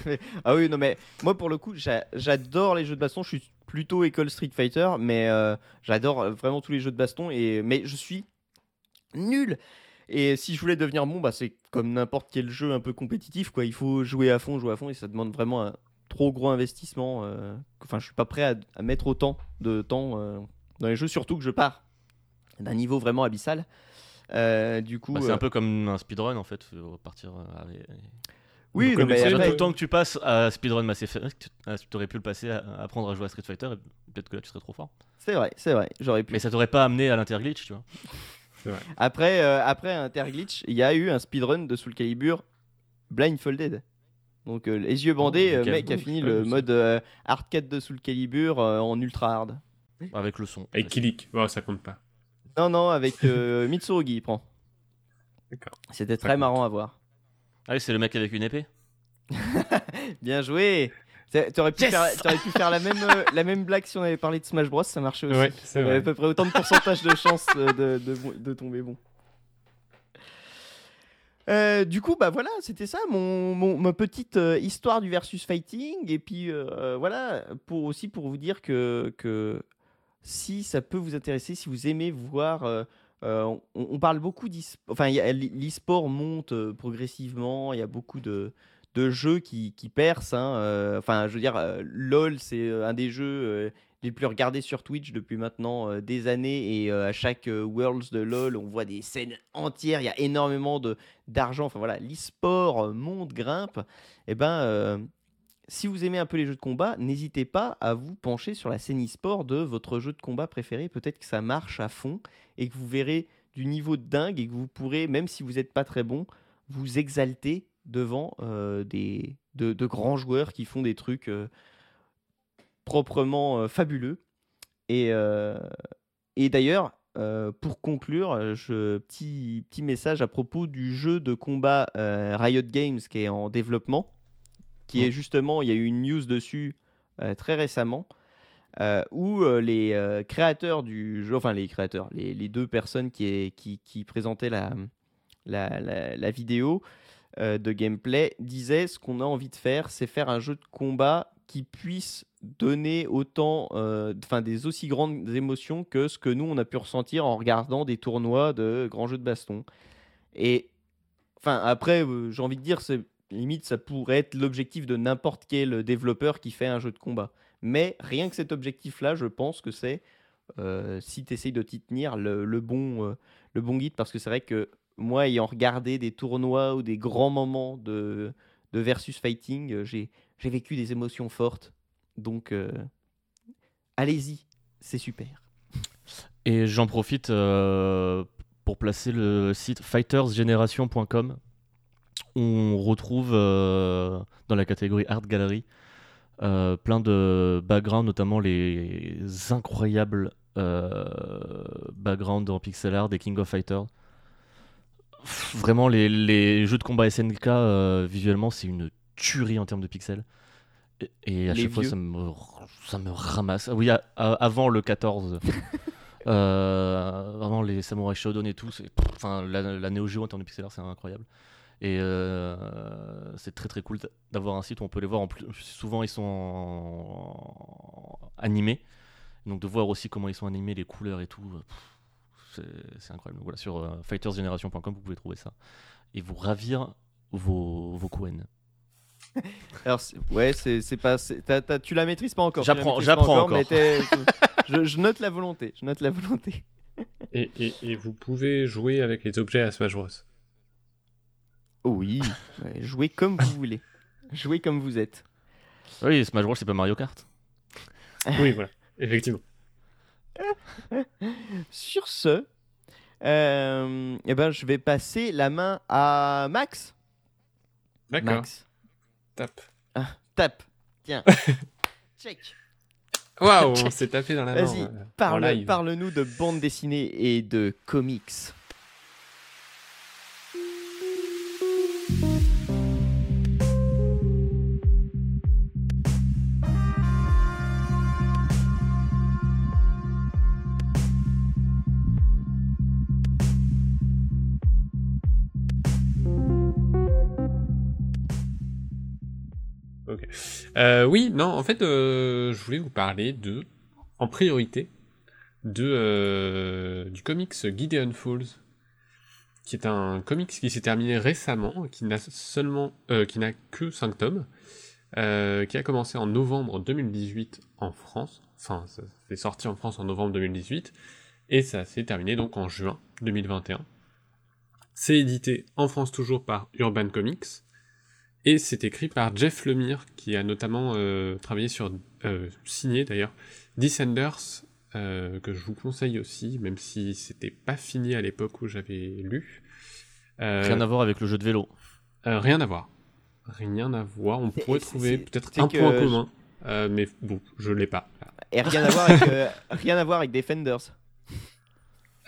B: mais-
A: Ah oui, non, mais moi pour le coup, j'a- j'adore les jeux de baston. Je suis plutôt école Street Fighter, mais euh, j'adore euh, vraiment tous les jeux de baston. Et... Mais je suis nul. Et si je voulais devenir bon, bah, c'est comme n'importe quel jeu un peu compétitif. Quoi. Il faut jouer à fond, jouer à fond. Et ça demande vraiment un trop gros investissement. euh, Enfin, je suis pas prêt à, à mettre autant de temps dans les jeux, surtout que je pars d'un niveau vraiment abyssal. Euh, du coup,
B: Bah, c'est
A: euh,
B: un peu comme un speedrun en fait, faut partir. euh, avec-
A: oui, non, mais
D: connaissez
B: Tout
A: après-
B: le temps que tu passes à speedrun Mass Effect, euh, tu aurais pu le passer à, apprendre à jouer à Street Fighter, et peut-être que là tu serais trop fort.
A: c'est vrai, c'est vrai. J'aurais pu.
B: Mais ça t'aurait pas amené à l'interglitch, tu vois.
A: Après, euh, après Interglitch, il y a eu un speedrun de Soul Calibur blindfolded. Donc euh, les yeux bandés,
B: Oh,
A: euh, mec a fini
D: pas
A: le mode euh, arcade de Soul Calibur euh, en ultra hard.
B: Avec le son.
D: Avec Kilik. Bon, ça compte pas.
A: Non, non, avec euh, Mitsurugi, il prend.
D: D'accord.
A: C'était très marrant à voir.
B: Ah oui, c'est le mec avec une épée
A: Bien joué T'aurais pu,
B: Yes
A: faire, t'aurais pu faire la même, euh, la même blague si on avait parlé de Smash Bros, ça marchait aussi.
D: Ouais, c'est
A: avait à
D: vrai.
A: peu près autant de pourcentage de chances euh, de, de, tomber bon. Euh, du coup, bah voilà, c'était ça mon, mon- ma petite euh, histoire du versus fighting. Et puis euh, voilà, pour aussi pour vous dire que, que si ça peut vous intéresser, si vous aimez voir, euh, euh, on, parle beaucoup d'e-sport. Enfin, l'e-sport monte euh, progressivement. Il y a beaucoup de, de jeux qui, qui percent. hein, Enfin, je veux dire, LOL, c'est un des jeux les plus regardés sur Twitch depuis maintenant des années. Et à chaque Worlds de LOL, on voit des scènes entières. Il y a énormément de d'argent. Enfin voilà, l'e-sport monte, grimpe. Et ben, euh, si vous aimez un peu les jeux de combat, n'hésitez pas à vous pencher sur la scène e-sport de votre jeu de combat préféré. Peut-être que ça marche à fond et que vous verrez du niveau de dingue et que vous pourrez, même si vous n'êtes pas très bon, vous exalter devant euh, des, de, grands joueurs qui font des trucs euh, proprement euh, fabuleux. Et, d'ailleurs, pour conclure, je, petit, petit message à propos du jeu de combat Riot Games qui est en développement, qui est justement, il y a eu une news dessus euh, très récemment, euh, où euh, les euh, créateurs du jeu, enfin les créateurs, les, les deux personnes qui, est- qui, qui présentaient la, la, la- la vidéo de gameplay disaient ce qu'on a envie de faire, c'est faire un jeu de combat qui puisse donner autant, enfin des aussi grandes émotions que ce que nous on a pu ressentir en regardant des tournois de grands jeux de baston. Et enfin après, j'ai envie de dire, c'est limite ça pourrait être l'objectif de n'importe quel développeur qui fait un jeu de combat. Mais rien que cet objectif-là, je pense que c'est, euh, si tu essayes de t'y tenir, le, le bon, euh, le bon guide. Parce que c'est vrai que moi, ayant regardé des tournois ou des grands moments de, de versus fighting, euh, j'ai vécu des émotions fortes. Donc, allez-y, c'est super.
B: Et j'en profite pour placer le site fightersgeneration.com. On retrouve euh, dans la catégorie Art Gallery euh, plein de backgrounds, notamment les incroyables euh, backgrounds en pixel art des King of Fighters. Pff, Vraiment, les, les jeux de combat SNK, visuellement, c'est une tuerie en termes de pixels. Et, et à
A: Les
B: chaque fois, ça me, ça me ramasse. Ah Oui, à- à- avant le 14. Euh, vraiment les Samurai Shodown et tout, enfin la, la Neo Geo en termes de pixel art, c'est incroyable. Et euh, c'est très très cool d'avoir un site où on peut les voir. En plus, souvent ils sont en- animés
C: Donc de voir aussi comment ils sont animés, les couleurs et tout, euh, c'est- incroyable. Donc voilà, sur euh, fightersgeneration.com, vous pouvez trouver ça. Et vous ravir vos, vos Cohen.
A: Alors, ouais, c'est c'est pas. tu la maîtrises pas encore.
C: J'apprends- j'apprends
A: mais
C: encore.
A: je, je note la volonté. Je note la volonté.
D: Et, et, et vous pouvez jouer avec les objets à Smash Bros.
A: Oui, ouais, jouez comme vous voulez. Jouez comme vous êtes.
C: Oui, Smash Bros, c'est pas Mario Kart.
D: Oui, voilà, effectivement.
A: Sur ce, euh, eh ben, je vais passer la main à Max.
D: D'accord.
A: Max,
D: Tape.
A: tape. Tiens. Check.
D: Waouh, on s'est tapé dans la main.
A: Vas-y,
D: euh,
A: Parle, parle-nous de bande dessinée et de comics.
D: Euh, oui, non, en fait, euh, je voulais vous parler de, en priorité, de euh, du comics Gideon Falls, qui est un comics qui s'est terminé récemment, qui n'a seulement, qui n'a que 5 tomes, qui a commencé en novembre 2018 en France, enfin, ça s'est sorti en France en novembre 2018, et ça s'est terminé donc en juin 2021. C'est édité en France toujours par Urban Comics, et c'est écrit par Jeff Lemire, qui a notamment euh, travaillé sur, euh, signé d'ailleurs, Descenders, euh, que je vous conseille aussi, même si c'était pas fini à l'époque où j'avais lu. Euh,
C: Rien à voir avec le jeu de vélo.
D: euh, rien à voir. Rien à voir. On pourrait trouver peut-être un point
A: je-
D: commun, euh, mais bon, je l'ai pas.
A: Et rien à voir avec, euh, rien à voir avec Defenders.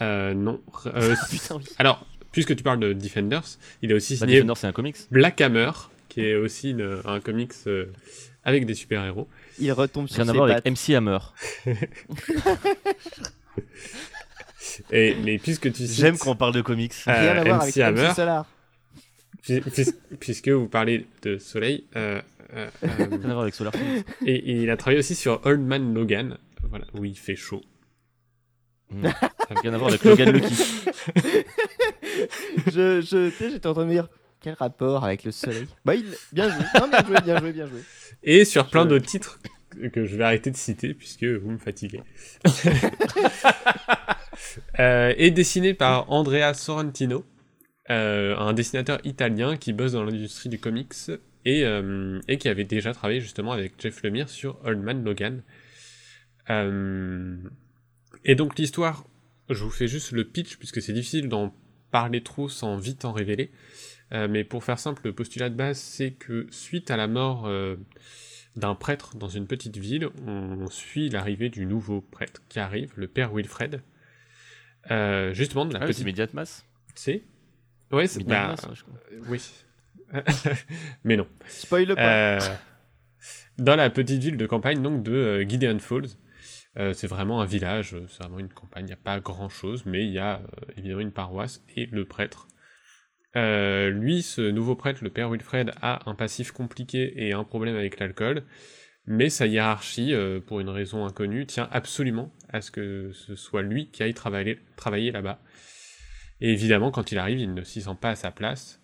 D: Euh, non. Euh,
A: Putain, oui.
D: alors, puisque tu parles de Defenders, il a aussi
C: Bah,
D: signé
C: c'est un comics.
D: Black Hammer, qui est aussi une- un comics euh, avec des super-héros.
A: Il retombe sur
C: Rien à voir avec MC Hammer.
D: Et, mais puisque tu cites-
C: J'aime quand on parle de comics.
D: Euh,
A: Rien à voir
D: MC
A: avec
D: Hammer.
A: MC Solar.
D: Puis- puis- puisque vous parlez de Soleil, euh, euh, euh,
C: Rien à voir avec Solar
D: et, et il a travaillé aussi sur Old Man Logan, voilà, où il fait chaud.
C: Mm. Ça n'a rien à voir avec Logan Lucky.
A: je, je, j'étais en train de me dire quel rapport avec le soleil? Bah, il, bien joué. Non, bien joué, bien joué, bien joué.
D: Et sur plein
A: Je-
D: d'autres titres que je vais arrêter de citer puisque vous me fatiguez. Euh, et dessiné par Andrea Sorrentino, euh, un dessinateur italien qui bosse dans l'industrie du comics et, euh, et qui avait déjà travaillé justement avec Jeff Lemire sur Old Man Logan. Euh, et donc l'histoire, je vous fais juste le pitch puisque c'est difficile d'en parler trop sans vite en révéler. Euh, mais pour faire simple, le postulat de base, c'est que suite à la mort euh, d'un prêtre dans une petite ville, on suit l'arrivée du nouveau prêtre qui arrive, le père Wilfred. Euh, justement de la
C: Ah c'est
D: petite.
C: Mediat Mass.
D: C'est Ouais, c'est. Bah,
C: ouais, je crois.
D: oui. mais non.
A: Spoil pas.
D: Euh, dans la petite ville de campagne donc de euh, Gideon Falls. Euh, c'est vraiment un village, c'est vraiment une campagne, il n'y a pas grand chose, mais il y a euh, évidemment une paroisse et le prêtre. Euh, lui, ce nouveau prêtre, le père Wilfred, a un passif compliqué et un problème avec l'alcool, mais sa hiérarchie, euh, pour une raison inconnue, tient absolument à ce que ce soit lui qui aille travailler, là-bas. Et évidemment, quand il arrive, il ne s'y sent pas à sa place,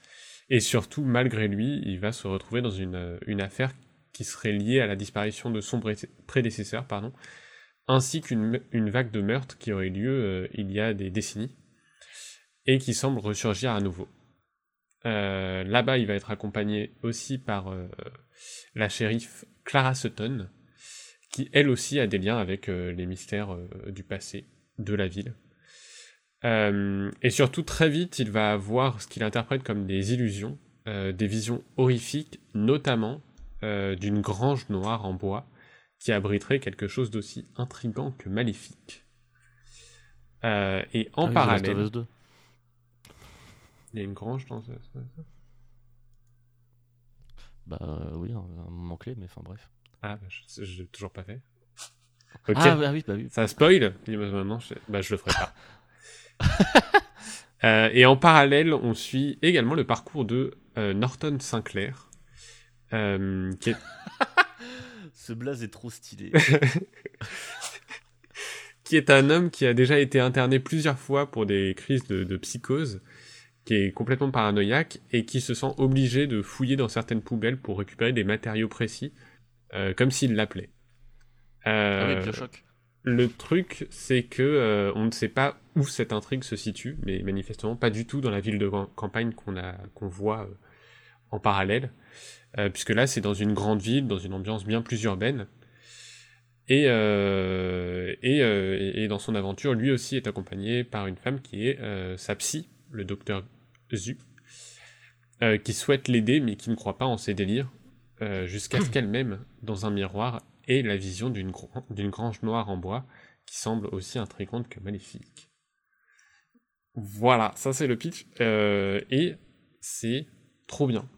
D: et surtout, malgré lui, il va se retrouver dans une, euh, affaire qui serait liée à la disparition de son pré- prédécesseur, pardon, ainsi qu'une vague de meurtres qui aurait lieu il y a des décennies, et qui semble ressurgir à nouveau. Euh, Là-bas, il va être accompagné aussi par euh, la shérif Clara Sutton, qui elle aussi a des liens avec euh, les mystères du passé de la ville. Et surtout, très vite, il va avoir ce qu'il interprète comme des illusions, des visions horrifiques, notamment d'une grange noire en bois qui abriterait quelque chose d'aussi intrigant que maléfique. Et en
C: Ah
D: parallèle,
C: of Us 2.
D: Il y a une grange dans ce...
C: Bah euh, oui, un, un moment clé, mais enfin bref.
D: Ah, bah, je je l'ai toujours pas fait. Ok,
C: Ah, bah oui, bah oui.
D: ça spoil bah, Maintenant, je... Bah, je le ferai pas. Euh, et en parallèle, on suit également le parcours de euh, Norton Sinclair, euh, qui est
C: Ce blaze est trop stylé.
D: qui est un homme qui a déjà été interné plusieurs fois pour des crises de, de psychose, qui est complètement paranoïaque et qui se sent obligé de fouiller dans certaines poubelles pour récupérer des matériaux précis, euh, comme s'il l'appelait.
C: Ah oui,
D: Euh,
C: Bioshock.
D: le truc, c'est que euh, on ne sait pas où cette intrigue se situe, mais manifestement pas du tout dans la ville de cam- campagne qu'on a qu'on voit en parallèle, puisque là c'est dans une grande ville, dans une ambiance bien plus urbaine. Et, euh, et, euh, et- et dans son aventure, lui aussi est accompagné par une femme qui est euh, sa psy, le docteur Zu, euh, qui souhaite l'aider mais qui ne croit pas en ses délires, euh, jusqu'à ce qu'elle-même, dans un miroir, ait la vision d'une gr- d'une grange noire en bois qui semble aussi intrigante que maléfique. Voilà, ça c'est le pitch, euh, et c'est trop bien.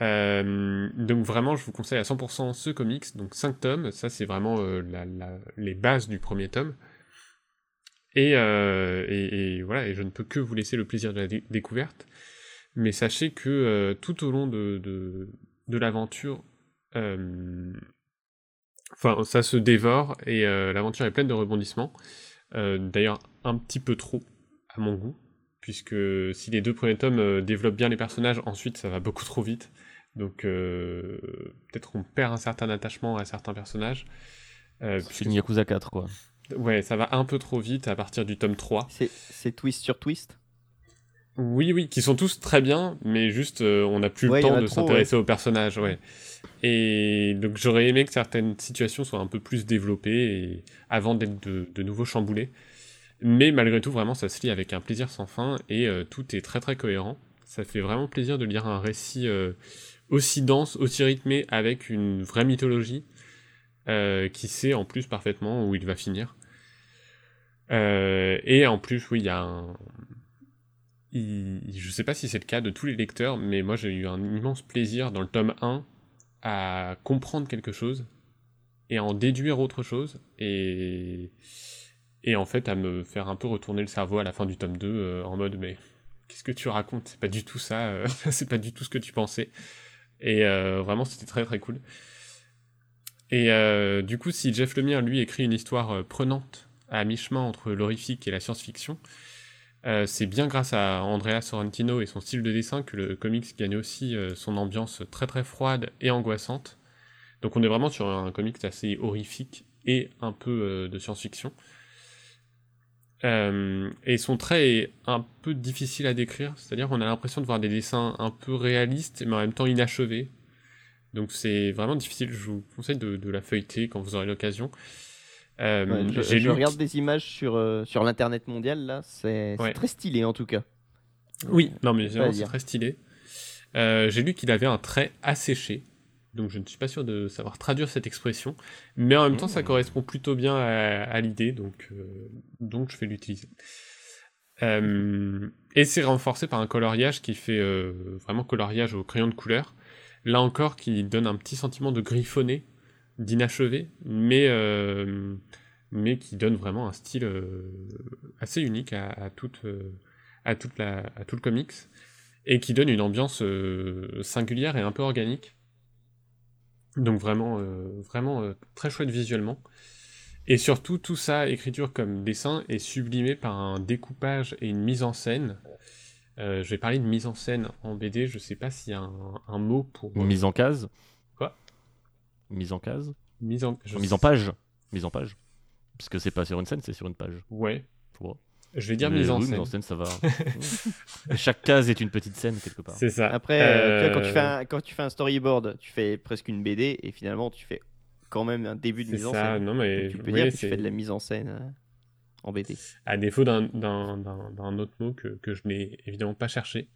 D: Donc vraiment, je vous conseille à 100% ce comics, donc 5 tomes, ça c'est vraiment la- la- les bases du premier tome. Et, euh, et, et voilà, et je ne peux que vous laisser le plaisir de la dé- découverte. Mais sachez que euh, tout au long de, de, de l'aventure, euh, enfin, ça se dévore et l'aventure est pleine de rebondissements. D'ailleurs, un petit peu trop à mon goût, puisque si les deux premiers tomes développent bien les personnages, ensuite ça va beaucoup trop vite. Donc euh, peut-être qu'on perd un certain attachement à certains personnages. Euh,
B: C'est une Yakuza 4, quoi.
D: Ouais, ça va un peu trop vite à partir du tome 3.
A: C'est twist sur twist?
D: Oui, oui, qui sont tous très bien, mais juste euh, on n'a plus
A: Ouais,
D: le temps de s'intéresser aux personnages, ouais. Et donc j'aurais aimé que certaines situations soient un peu plus développées et avant d'être de, de nouveau chamboulées. Mais malgré tout, vraiment, ça se lit avec un plaisir sans fin et euh, tout est très très cohérent. Ça fait vraiment plaisir de lire un récit euh, aussi dense, aussi rythmé, avec une vraie mythologie, euh, qui sait en plus parfaitement où il va finir. Euh, et en plus, oui, il y a un, il- je sais pas si c'est le cas de tous les lecteurs, mais moi j'ai eu un immense plaisir dans le tome 1 à comprendre quelque chose et à en déduire autre chose et, en fait à me faire un peu retourner le cerveau à la fin du tome 2 euh, en mode mais qu'est-ce que tu racontes? C'est pas du tout ça, c'est pas du tout ce que tu pensais. Et vraiment c'était très très cool. Et euh, du coup, si Jeff Lemire lui écrit une histoire euh, prenante à mi-chemin entre l'horrifique et la science-fiction, euh, c'est bien grâce à Andrea Sorrentino et son style de dessin que le comics gagne aussi son ambiance très très froide et angoissante. Donc on est vraiment sur un comics assez horrifique et un peu de science-fiction. Et son trait est un peu difficile à décrire, c'est-à-dire qu'on a l'impression de voir des dessins un peu réalistes mais en même temps inachevés. Donc c'est vraiment difficile, je vous conseille de, de la feuilleter quand vous aurez l'occasion. Euh,
A: Ouais, je, regarde des images sur, euh, sur l'internet mondial là, c'est
D: Ouais.
A: très stylé en tout cas.
D: Oui, non mais c'est très stylé. Euh, J'ai lu qu'il avait un trait asséché, donc je ne suis pas sûr de savoir traduire cette expression, mais en même temps ça
C: Mmh.
D: correspond plutôt bien à, à l'idée, donc, euh, donc je vais l'utiliser. Et c'est renforcé par un coloriage qui fait vraiment coloriage au crayon de couleur, là encore qui donne un petit sentiment de griffonné, d'inachevé, mais, euh, qui donne vraiment un style euh, assez unique euh, à, tout le comics, et qui donne une ambiance singulière et un peu organique. Donc vraiment, vraiment très chouette visuellement. Et surtout, tout ça, écriture comme dessin, est sublimé par un découpage et une mise en scène. Euh, je vais parler de mise en scène en BD, je sais pas s'il y a un, un mot pour... euh,
B: Mise en case.
D: Quoi?
B: Mise en case.
D: mise en... je
B: Mise en page. Mise en page. Parce que c'est pas sur une scène, c'est sur une page.
D: Ouais. Je vais dire
B: Mais
D: mise en
B: oui,
D: scène.
B: Mise en scène, ça va. Chaque case est une petite scène quelque part.
D: C'est ça.
A: Après, euh, tu vois, quand, tu fais un, quand tu fais un storyboard, tu fais presque une BD et finalement tu fais quand même un début de
D: C'est
A: mise en
D: ça,
A: scène.
D: non mais...
A: Donc, tu peux
D: oui,
A: dire que tu
D: c'est-
A: fais de la mise en scène euh, en BD.
D: à défaut d'un- d'un d'un- d'un autre mot que, que je n'ai évidemment pas cherché.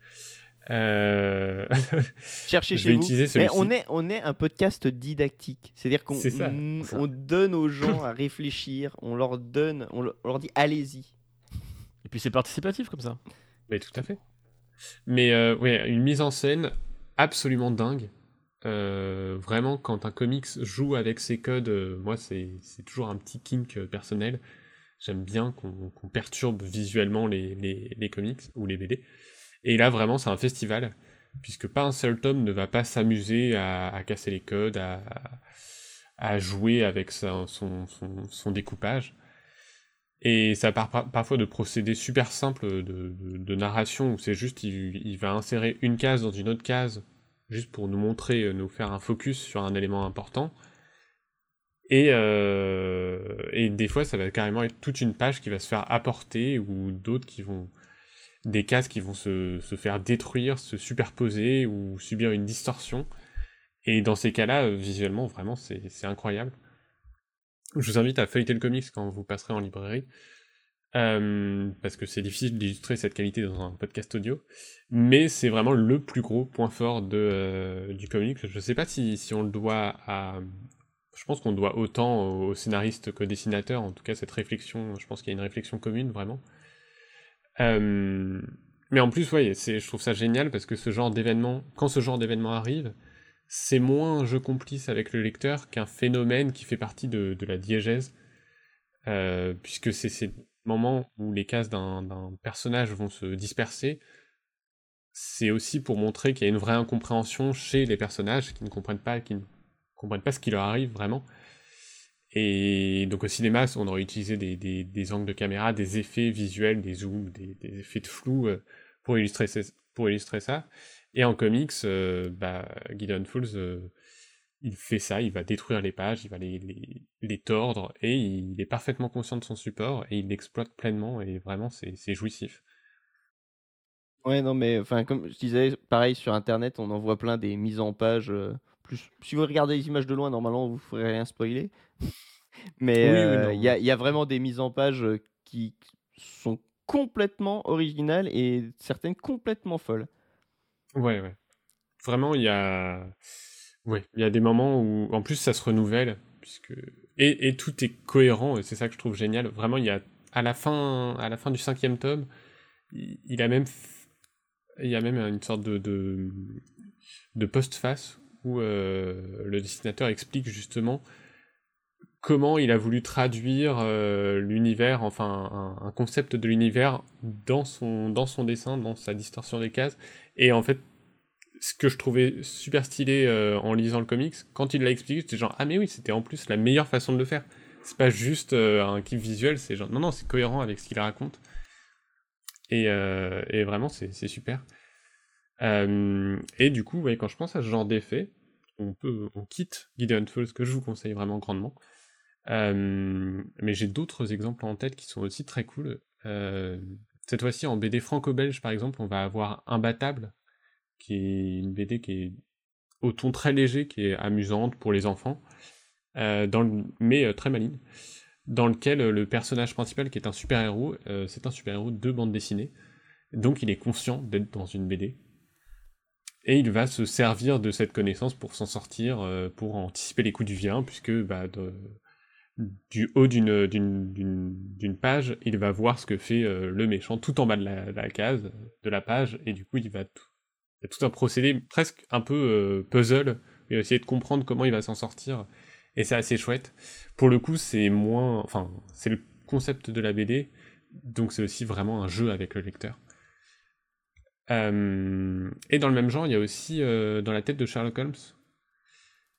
D: Euh...
A: Cherchez
D: Je
A: chez vous. Mais on est, on est un podcast didactique. C'est-à-dire qu'on
D: C'est ça,
A: on-
D: c'est ça.
A: on donne aux gens à réfléchir, on leur donne, on leur, dit allez-y.
B: Et puis c'est participatif comme ça.
D: Mais tout à fait. Mais euh, ouais, une mise en scène absolument dingue. Euh, vraiment, quand un comics joue avec ses codes, euh, moi, c'est c'est toujours un petit kink euh, personnel. J'aime bien qu'on perturbe visuellement les, comics ou les BD. Et là, vraiment, c'est un festival, puisque pas un seul tome ne va pas s'amuser à, casser les codes, à, jouer avec son, découpage. Et ça part par- parfois de procédés super simples de narration où c'est juste il, il va insérer une case dans une autre case juste pour nous montrer, euh, nous faire un focus sur un élément important. Et, euh, et des fois, ça va carrément être toute une page qui va se faire apporter ou d'autres qui vont. des cases qui vont se, se faire détruire, se superposer ou subir une distorsion. Et dans ces cas-là, euh, visuellement, vraiment, c'est incroyable. Je vous invite à feuilleter le comics quand vous passerez en librairie. Euh, parce que c'est difficile d'illustrer cette qualité dans un podcast audio. Mais c'est vraiment le plus gros point fort de, du comics. Je sais pas si, si on le doit à. Je pense qu'on doit autant aux scénaristes qu'aux dessinateurs. En tout cas, cette réflexion, je pense qu'il y a une réflexion commune, vraiment. Euh, mais en plus, c'est, je trouve ça génial parce que ce genre d'événement, quand ce genre d'événement arrive, c'est moins un jeu complice avec le lecteur qu'un phénomène qui fait partie de, la diégèse. Euh, puisque c'est ces moments où les cases d'un personnage vont se disperser, c'est aussi pour montrer qu'il y a une vraie incompréhension chez les personnages qui ne comprennent pas, qui ne comprennent pas ce qui leur arrive vraiment. Et donc au cinéma, on aurait utilisé des, des, angles de caméra, des effets visuels, des zooms, des, effets de flou euh, pour, illustrer pour illustrer ça. Et en comics, euh, bah, Gideon Falls, euh, il fait ça, il va détruire les pages, il va les, les, les tordre, et il est parfaitement conscient de son support, et il l'exploite pleinement, et vraiment, c'est jouissif.
A: Ouais, non, mais enfin, comme je disais, pareil sur internet, on en voit plein des mises en page. Plus... Si vous regardez les images de loin, normalement, vous ne ferez rien spoiler. mais
D: oui,
A: euh,
D: non.
A: il y, a, il y a vraiment des mises en page euh, qui sont complètement originales et certaines complètement folles.
D: Ouais, ouais. Vraiment, il y a... Ouais, il y a des moments où, en plus, ça se renouvelle, puisque... Et, et tout est cohérent, et c'est ça que je trouve génial. Vraiment, il y a... À la fin, à la fin du cinquième tome, il, il a même... Il y a même une sorte de... de, de post-face où euh, le dessinateur explique justement comment il a voulu traduire euh, l'univers, enfin un, concept de l'univers dans son, dans son dessin, dans sa distorsion des cases. Et en fait, ce que je trouvais super stylé euh, en lisant le comics, quand il l'a expliqué, j'étais genre ah mais oui, c'était en plus la meilleure façon de le faire. C'est pas juste un kiff visuel, c'est genre non non, c'est cohérent avec ce qu'il raconte. Et, vraiment, c'est super. Euh, et du coup, ouais, quand je pense à ce genre d'effet, on quitte Gideon Falls que je vous conseille vraiment grandement. Euh, mais j'ai d'autres exemples en tête qui sont aussi très cool. Euh, cette fois-ci, en BD franco-belge, par exemple, on va avoir Imbattable, qui est une BD qui est au ton très léger, qui est amusante pour les enfants, mais très maligne, dans lequel le personnage principal, qui est un super-héros, c'est un super-héros de bande dessinée, donc il est conscient d'être dans une BD. Et il va se servir de cette connaissance pour s'en sortir, euh, pour anticiper les coups du vilain, puisque bah, de- du haut d'une, page, il va voir ce que fait euh, le méchant tout en bas de la, la case, de la page, et du coup il va tout, il y a tout un procédé presque un peu euh, puzzle, va essayer de comprendre comment il va s'en sortir, et c'est assez chouette. Pour le coup, c'est moins, enfin, c'est le concept de la BD, donc c'est aussi vraiment un jeu avec le lecteur. Euh, et dans le même genre, il y a aussi euh, dans la tête de Sherlock Holmes,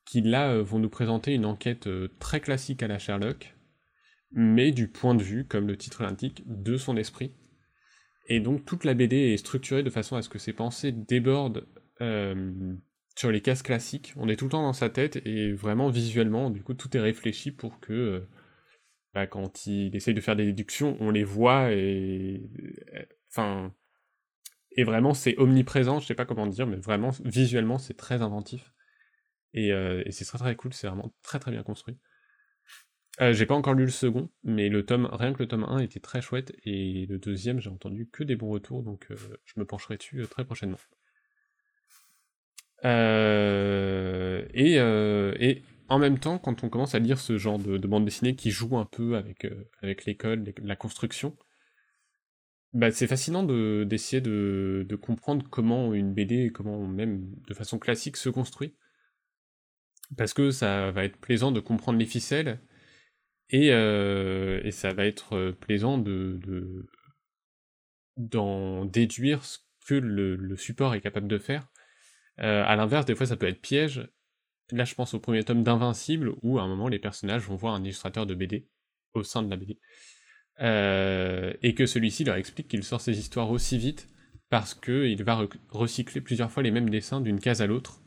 D: qui là euh, vont nous présenter une enquête très classique à la Sherlock, mais du point de vue, comme le titre l'indique, de son esprit. Et donc toute la BD est structurée de façon à ce que ses pensées débordent sur les cases classiques. On est tout le temps dans sa tête et vraiment visuellement, du coup, tout est réfléchi pour que bah, quand il essaye de faire des déductions, on les voit et enfin et vraiment c'est omniprésent. Je sais pas comment dire, mais vraiment visuellement c'est très inventif et, euh, c'est très très cool. C'est vraiment très très bien construit. Euh, j'ai pas encore lu le second, mais le tome, rien que le tome 1 était très chouette, et le deuxième, j'ai entendu que des bons retours, donc euh, je me pencherai dessus très prochainement. Et, et en même temps, quand on commence à lire ce genre de, de bande dessinée qui joue un peu avec, avec l'école, la construction, bah, c'est fascinant de- d'essayer de, comprendre comment une BD, comment même de façon classique se construit. Parce que ça va être plaisant de comprendre les ficelles, et, euh, ça va être plaisant de, de- d'en déduire ce que le, le support est capable de faire. Euh, à l'inverse, des fois ça peut être piège. Là, je pense au premier tome d'Invincible, où à un moment les personnages vont voir un illustrateur de BD au sein de la BD. Euh, et que celui-ci leur explique qu'il sort ses histoires aussi vite parce qu'il va rec- recycler plusieurs fois les mêmes dessins d'une case à l'autre.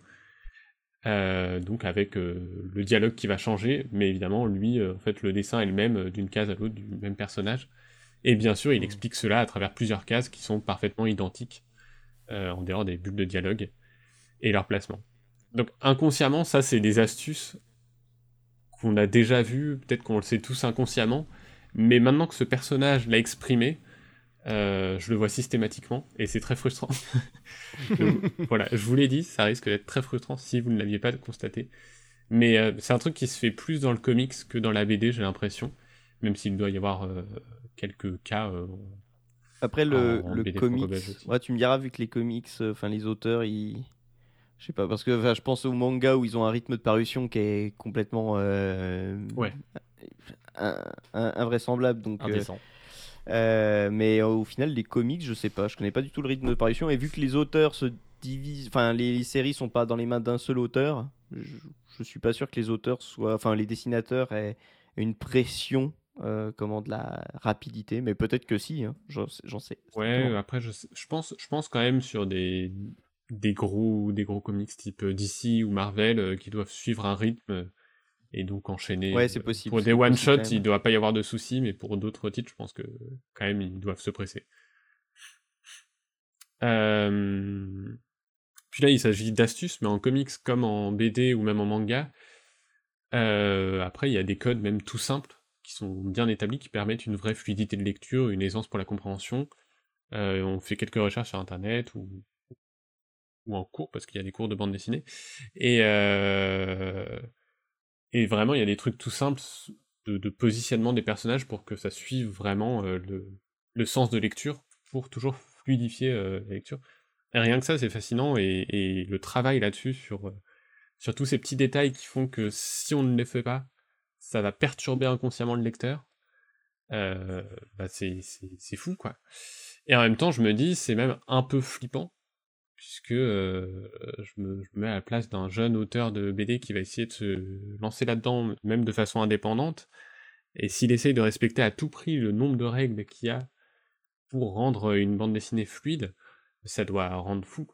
D: Euh, donc avec euh, le dialogue qui va changer, mais évidemment, lui, euh, en fait, le dessin est le même d'une case à l'autre du même personnage. Et bien sûr, il
A: Mhm.
D: explique cela à travers plusieurs cases qui sont parfaitement identiques, en dehors des bulles de dialogue et leur placement. Donc inconsciemment, ça, c'est des astuces qu'on a déjà vues, peut-être qu'on le sait tous inconsciemment, mais maintenant que ce personnage l'a exprimé, euh, je le vois systématiquement et c'est très frustrant. Je- voilà, je vous l'ai dit, ça risque d'être très frustrant si vous ne l'aviez pas constaté. Mais euh, c'est un truc qui se fait plus dans le comics que dans la BD, j'ai l'impression. Même s'il doit y avoir euh, quelques cas.
A: Après, le,
D: En
A: le
D: BD
A: comics, ouais, tu me diras, vu que les comics, enfin les auteurs, ils. Je sais pas, parce que je pense au manga où ils ont un rythme de parution qui est complètement. euh,
D: Ouais.
A: in- in- invraisemblable. Donc, euh,
B: Indécent.
A: euh, mais au final, les comics, je sais pas, je connais pas du tout le rythme de parution. Et vu que les auteurs se divisent. Enfin, les, les séries sont pas dans les mains d'un seul auteur, je, je suis pas sûr que les auteurs soient. Enfin, les dessinateurs aient une pression. euh, comment de la rapidité, mais peut-être que si, hein, j'en sais-.
D: Ouais, après, je, je, pense, je pense quand même sur des, des, gros, des gros comics type euh, DC ou Marvel euh, qui doivent suivre un rythme euh, et donc enchaîner.
A: Ouais, c'est possible,
D: Pour des
A: quand même.
D: il ne doit pas y avoir de soucis, mais pour d'autres titres, je pense que quand même, ils doivent se presser. Euh, Puis là, il s'agit d'astuces, mais en comics comme en BD ou même en manga. Euh, après, il y a des codes même tout simples qui sont bien établis, qui permettent une vraie fluidité de lecture, une aisance pour la compréhension. Euh, on fait quelques recherches sur internet ou, ou en cours, parce qu'il y a des cours de bande dessinée. Et, euh, et vraiment, il y a des trucs tout simples de, positionnement des personnages pour que ça suive vraiment euh, le, le sens de lecture, pour toujours fluidifier euh, la lecture. Et rien que ça, c'est fascinant, et, et le travail là-dessus, sur, sur tous ces petits détails qui font que si on ne les fait pas, ça va perturber inconsciemment le lecteur. Bah c'est fou, quoi. Et en même temps, je me dis, c'est même un peu flippant, puisque euh, je, me, mets à la place d'un jeune auteur de BD qui va essayer de se lancer là-dedans, même de façon indépendante, et s'il essaye de respecter à tout prix le nombre de règles qu'il y a pour rendre une bande dessinée fluide, ça doit rendre fou.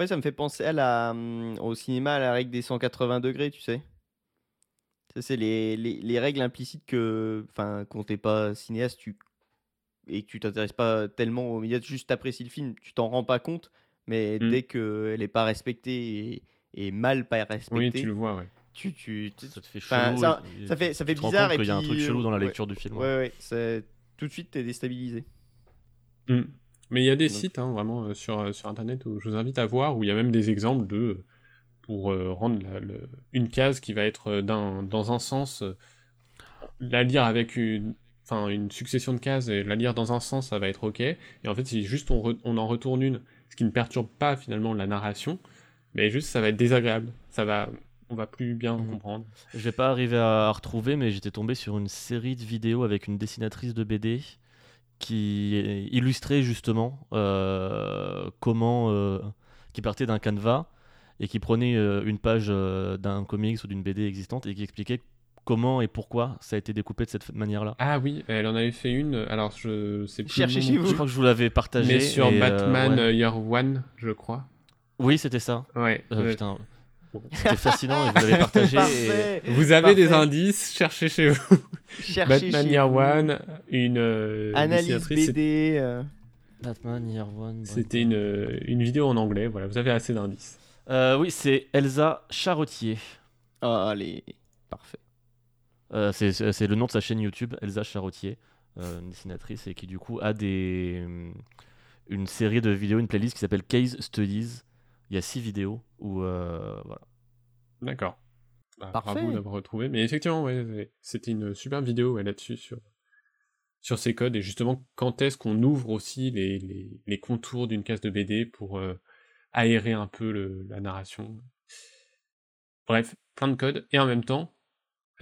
A: Ouais, ça me fait penser hum, au cinéma à la règle des 180 degrés, tu sais. Ça, c'est les règles implicites que, enfin, quand t'es pas cinéaste tu, et que tu t'intéresses pas tellement au média, juste apprécies le film, tu t'en rends pas compte, mais
D: Mm.
A: dès qu'elle est pas respectée et, et mal pas respectée,
D: Oui, tu le vois, ouais.
A: tu, tu, tu-
B: Ça te fait chelou.
A: ça-
B: et-
A: ça fait, ça fait
B: tu te rends
A: bizarre
B: compte
A: et
B: qu'il y a un truc chelou dans la
A: ouais,
B: lecture du film.
A: Ouais, ouais, c'est- tout de suite t'es déstabilisé.
D: Mm. Mais il y a des
A: Donc-
D: sites hein, vraiment euh, sur, euh, sur internet où je vous invite à voir, où il y a même des exemples de pour euh, rendre la- le- une case qui va être euh, d'un- dans un sens, euh, la lire avec une, enfin, une succession de cases et la lire dans un sens, ça va être ok. Et en fait, si juste on, on en retourne une, ce qui ne perturbe pas finalement la narration, mais juste ça va être désagréable. Ça va, on va plus bien
B: Mhm.
D: comprendre.
B: Je vais pas arriver à retrouver, mais j'étais tombé sur une série de vidéos avec une dessinatrice de BD qui illustrait justement euh, comment, euh, qui partait d'un canevas et qui prenait euh, une page d'un comics ou d'une BD existante et qui expliquait comment et pourquoi ça a été découpé de cette manière-là.
D: Ah oui, elle en avait fait une. Alors je sais plus.
A: Cherchez chez vous.
B: Je crois que je vous l'avais partagé.
D: Mais sur
B: et, euh,
D: Batman
B: ouais.
D: Year One, je crois.
B: Oui, c'était ça.
D: Ouais.
B: Euh,
D: ouais.
B: putain. C'était fascinant et vous l'avez partagé. et-.
D: Vous avez des indices, cherchez chez vous.
A: Cherchez
D: Batman
A: chez
D: Year
A: vous.
D: One, une euh,
A: Analyse BD. euh,
B: Batman Year One.
D: C'était une, une vidéo en anglais, voilà, vous avez assez d'indices.
B: Euh, oui, c'est Elsa Charretier.
A: Ah, allez, parfait.
B: Euh, c'est- le nom de sa chaîne YouTube, Elsa Charretier, euh, une dessinatrice, et qui du coup a des, hum, une série de vidéos, une playlist qui s'appelle Case Studies. Il y a six vidéos où euh, voilà.
D: D'accord. Bah,
A: Parfait.
D: bravo d'avoir retrouvé. Mais effectivement, ouais, c'était une super vidéo ouais, là-dessus sur, sur ces codes et justement quand est-ce qu'on ouvre aussi les, les, les contours d'une case de BD pour euh, aérer un peu le- la narration? Bref, plein de codes et en même temps,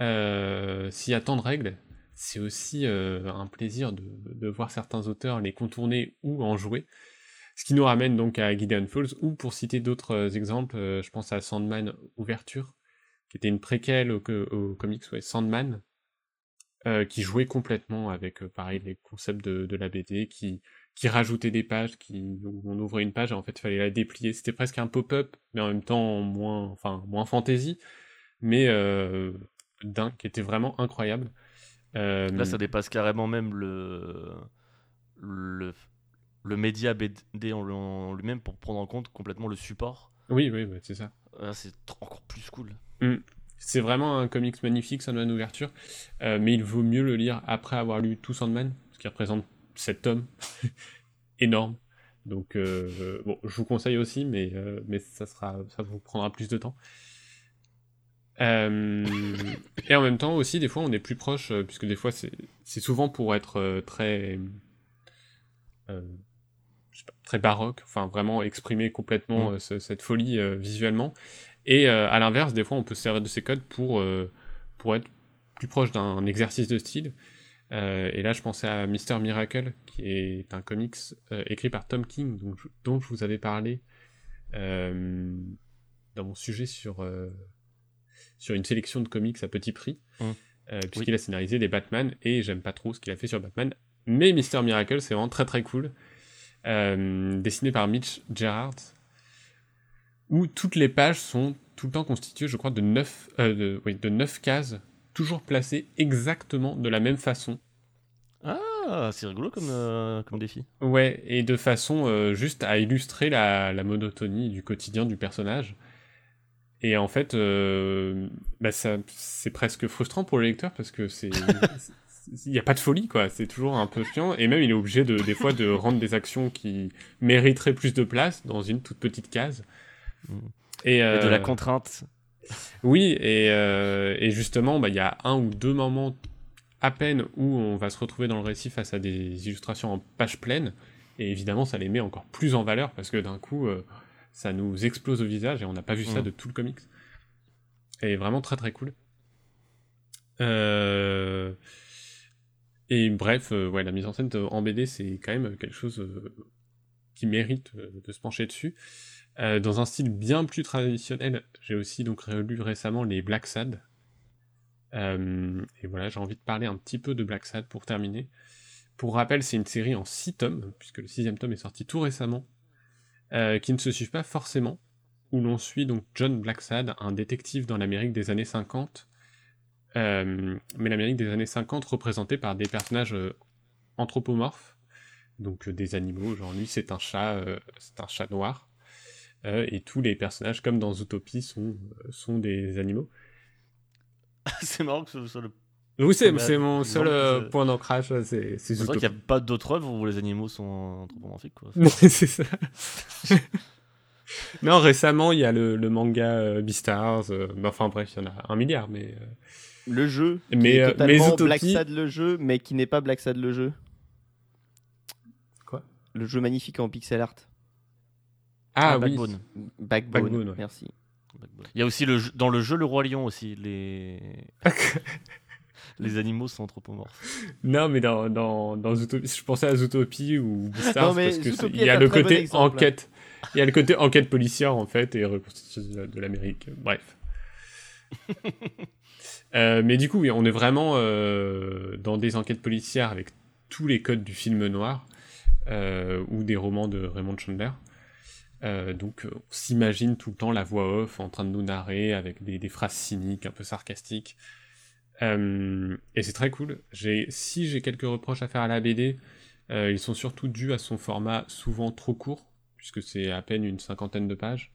D: euh, s'il y a tant de règles, c'est aussi euh, un plaisir de, voir certains auteurs les contourner ou en jouer. Ce qui nous ramène donc à Gideon Falls, ou pour citer d'autres euh, exemples, je pense à Sandman Ouverture, qui était une préquelle au, au comics ouais, Sandman, qui jouait complètement avec, pareil, les concepts de, la BD, qui, qui rajoutait des pages, qui, où on ouvrait une page et en fait il fallait la déplier. C'était presque un pop-up, mais en même temps moins, enfin, moins fantasy, mais dingue, qui était vraiment incroyable. Euh,
B: Là, ça dépasse carrément même le, le, le média BD en, lui-même pour prendre en compte complètement le support.
D: Oui, oui, ouais, c'est ça.
B: Là, c'est encore plus cool.
D: C'est vraiment un comics magnifique, Sandman Ouverture, euh, mais il vaut mieux le lire après avoir lu tout Sandman, ce qui représente 7 tomes, énorme. Donc, euh, bon, je vous conseille aussi, mais, mais ça, sera, ça vous prendra plus de temps. Euh, et en même temps aussi, des fois, on est plus proche, euh, puisque des fois, c'est souvent pour être euh, très, je sais pas, très baroque, enfin vraiment exprimer complètement
B: Mm.
D: ce- cette folie visuellement. Et à l'inverse, des fois, on peut se servir de ces codes pour, pour être plus proche d'un exercice de style. Et là, je pensais à Mister Miracle, qui est un comics écrit par Tom King, donc, dont je vous avais parlé dans mon sujet sur, sur une sélection de comics à petit prix,
B: Mmh.
D: euh, puisqu'il a scénarisé les Batman, et j'aime pas trop ce qu'il a fait sur Batman. Mais Mister Miracle, c'est vraiment très très cool. Euh, dessiné par Mitch Gerhardt, où toutes les pages sont tout le temps constituées, je crois, de 9, de, oui, de 9 cases, toujours placées exactement de la même façon.
B: Ah, c'est rigolo comme, euh, comme défi.
D: Ouais, et de façon euh, juste à illustrer la, la monotonie du quotidien du personnage. Et en fait, euh, bah ça, c'est presque frustrant pour le lecteur parce que c'est. Il n'y a pas de folie, quoi. C'est toujours un peu chiant. Et même, il est obligé, de, des fois, de rendre des actions qui mériteraient plus de place dans une toute petite case.
B: Mm.
D: Et,
B: Et de
D: euh,
B: la contrainte.
D: oui, et, euh, et justement, bah, il y a un ou deux moments à peine où on va se retrouver dans le récit face à des illustrations en page pleine, et évidemment, ça les met encore plus en valeur parce que d'un coup, euh, ça nous explose au visage et on n'a pas vu ça
B: Mm.
D: de tout le comics. Et vraiment très très cool. Euh, Et bref, euh, ouais, la mise en scène en BD, c'est quand même quelque chose euh, qui mérite de se pencher dessus. Dans un style bien plus traditionnel, j'ai aussi donc relu récemment les Black Sad. Et voilà, j'ai envie de parler un petit peu de Black Sad pour terminer. Pour rappel, c'est une série en 6 tomes, puisque le sixième tome est sorti tout récemment, euh, qui ne se suivent pas forcément, où l'on suit donc John Blacksad, un détective dans l'Amérique des années 50, euh, mais l'Amérique des années 50 représentée par des personnages euh, anthropomorphes, donc des animaux, genre lui c'est un chat, c'est un chat noir, et tous les personnages, comme dans Zootopie, sont, sont des animaux.
B: c'est marrant que ce soit le.
D: Oui, c'est c'est mon seul euh,
B: je-
D: point d'ancrage, c'est c'est
B: C'est vrai qu'il n'y a pas d'autres œuvres où les animaux sont anthropomorphiques. Quoi.
D: c'est ça. non, récemment, il y a le, le manga euh, Beastars. euh, bah, enfin bref, il y en a un milliard, mais. euh,
A: Le jeu, qui
D: Mais,
A: est
D: euh,
A: totalement
D: mais Zootopie-
A: Black Sad le jeu, mais qui n'est pas Black Sad le jeu.
D: Quoi?
A: Le jeu magnifique en pixel art.
D: Ah,
B: Ah,
D: oui.
B: Backbone.
A: Backbone,
D: Backbone, ouais.
A: merci.
B: Il y a aussi le dans le jeu Le Roi Lion aussi, les, les animaux sont anthropomorphes.
D: non, mais dans, dans, dans Zootopie, je pensais à Zootopie ou Beastars
A: Non, mais
D: parce que c'est-
A: Zootopie
D: il y a le
A: bon
D: côté
A: exemple.
D: enquête. Il y a le côté enquête policière en fait et reconstitution de, l'Amérique. Bref. Euh, mais du coup, oui, on est vraiment euh, dans des enquêtes policières avec tous les codes du film noir euh, ou des romans de Raymond Chandler. Euh, donc, on s'imagine tout le temps la voix off en train de nous narrer avec des, des phrases cyniques, un peu sarcastiques. Euh, et c'est très cool. Si j'ai quelques reproches à faire à la BD, euh, ils sont surtout dus à son format souvent trop court, puisque c'est à peine une cinquantaine de pages.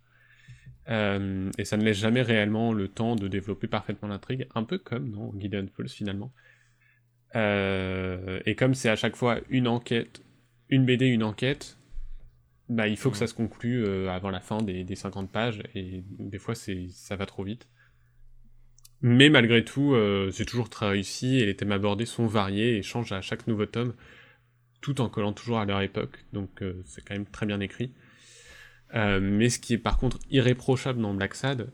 D: Euh, et ça ne laisse jamais réellement le temps de développer parfaitement l'intrigue, un peu comme dans Gideon Falls finalement. Et comme c'est à chaque fois une enquête, une BD, une enquête, bah, il faut que ça se conclue avant la fin des, des 50 pages, et des fois ça va trop vite. Mais malgré tout, euh, c'est toujours très réussi, et les thèmes abordés sont variés et changent à chaque nouveau tome, tout en collant toujours à leur époque, donc euh, c'est quand même très bien écrit. Euh, mais ce qui est par contre irréprochable dans Black Sad,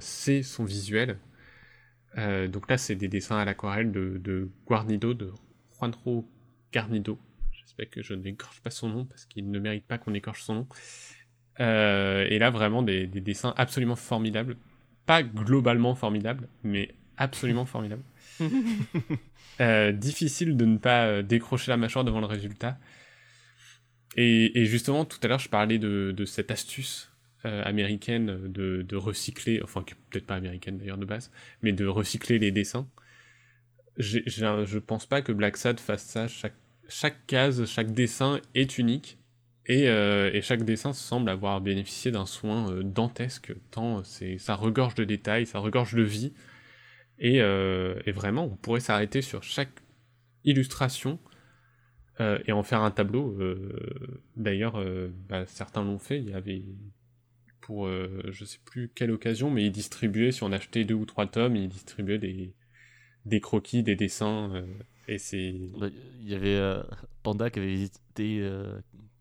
D: c'est son visuel. Donc là, c'est des dessins à l'aquarelle de, Guarnido, de Juanjo Garnido. J'espère que je n'écorche pas son nom parce qu'il ne mérite pas qu'on écorche son nom. Et là, vraiment des dessins absolument formidables. Pas globalement formidables, mais absolument formidable. Euh, difficile de ne pas euh, décrocher la mâchoire devant le résultat. Et, et justement, tout à l'heure, je parlais de, de cette astuce euh, américaine de, de, recycler, enfin, peut-être pas américaine d'ailleurs de base, mais de recycler les dessins. J ai, j ai, je pense pas que Black Sad fasse ça. Chaque, chaque case, chaque dessin est unique. Et, euh, et chaque dessin semble avoir bénéficié d'un soin euh, dantesque, tant c'est ça regorge de détails, ça regorge de vie. Et, euh, vraiment, on pourrait s'arrêter sur chaque illustration euh, et en faire un tableau. Euh, d'ailleurs, euh, bah, certains l'ont fait. Il y avait pour je sais plus quelle occasion, mais ils distribuaient, si on achetait deux ou trois tomes, ils distribuaient des, des croquis, des dessins. et c'est.
B: Il y avait Panda qui avait visité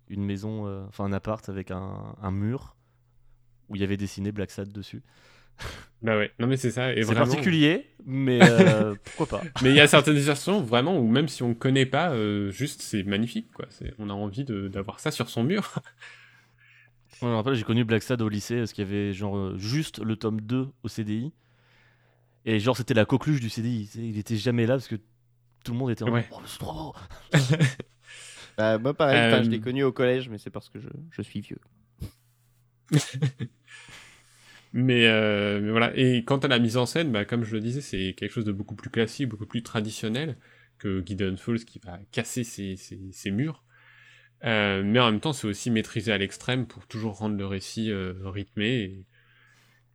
B: une maison, euh, enfin un appart avec un, un, mur où il y avait dessiné Black Sad dessus.
D: Bah ouais, non mais c'est ça.
B: C'est particulier, mais euh, pourquoi pas.
D: Mais il y a certaines versions vraiment où même si on connaît pas, euh, juste c'est magnifique quoi. On a envie d'avoir ça sur son mur.
B: je me rappelle, j'ai connu Black Sad au lycée parce qu'il y avait genre juste le tome 2 au CDI. Et genre c'était la coqueluche du CDI. Il était jamais là parce que tout le monde était en
D: ouais.
B: oh, c'est trop
A: bah, moi, pareil, euh... je l'ai connu au collège, mais c'est parce que je, je suis vieux.
D: mais, euh, mais, voilà. Et quant à la mise en scène, bah, comme je le disais, c'est quelque chose de beaucoup plus classique, beaucoup plus traditionnel que Gideon Falls qui va casser ses, ses, ses murs. Euh, mais en même temps, c'est aussi maîtrisé à l'extrême pour toujours rendre le récit euh, rythmé. Et,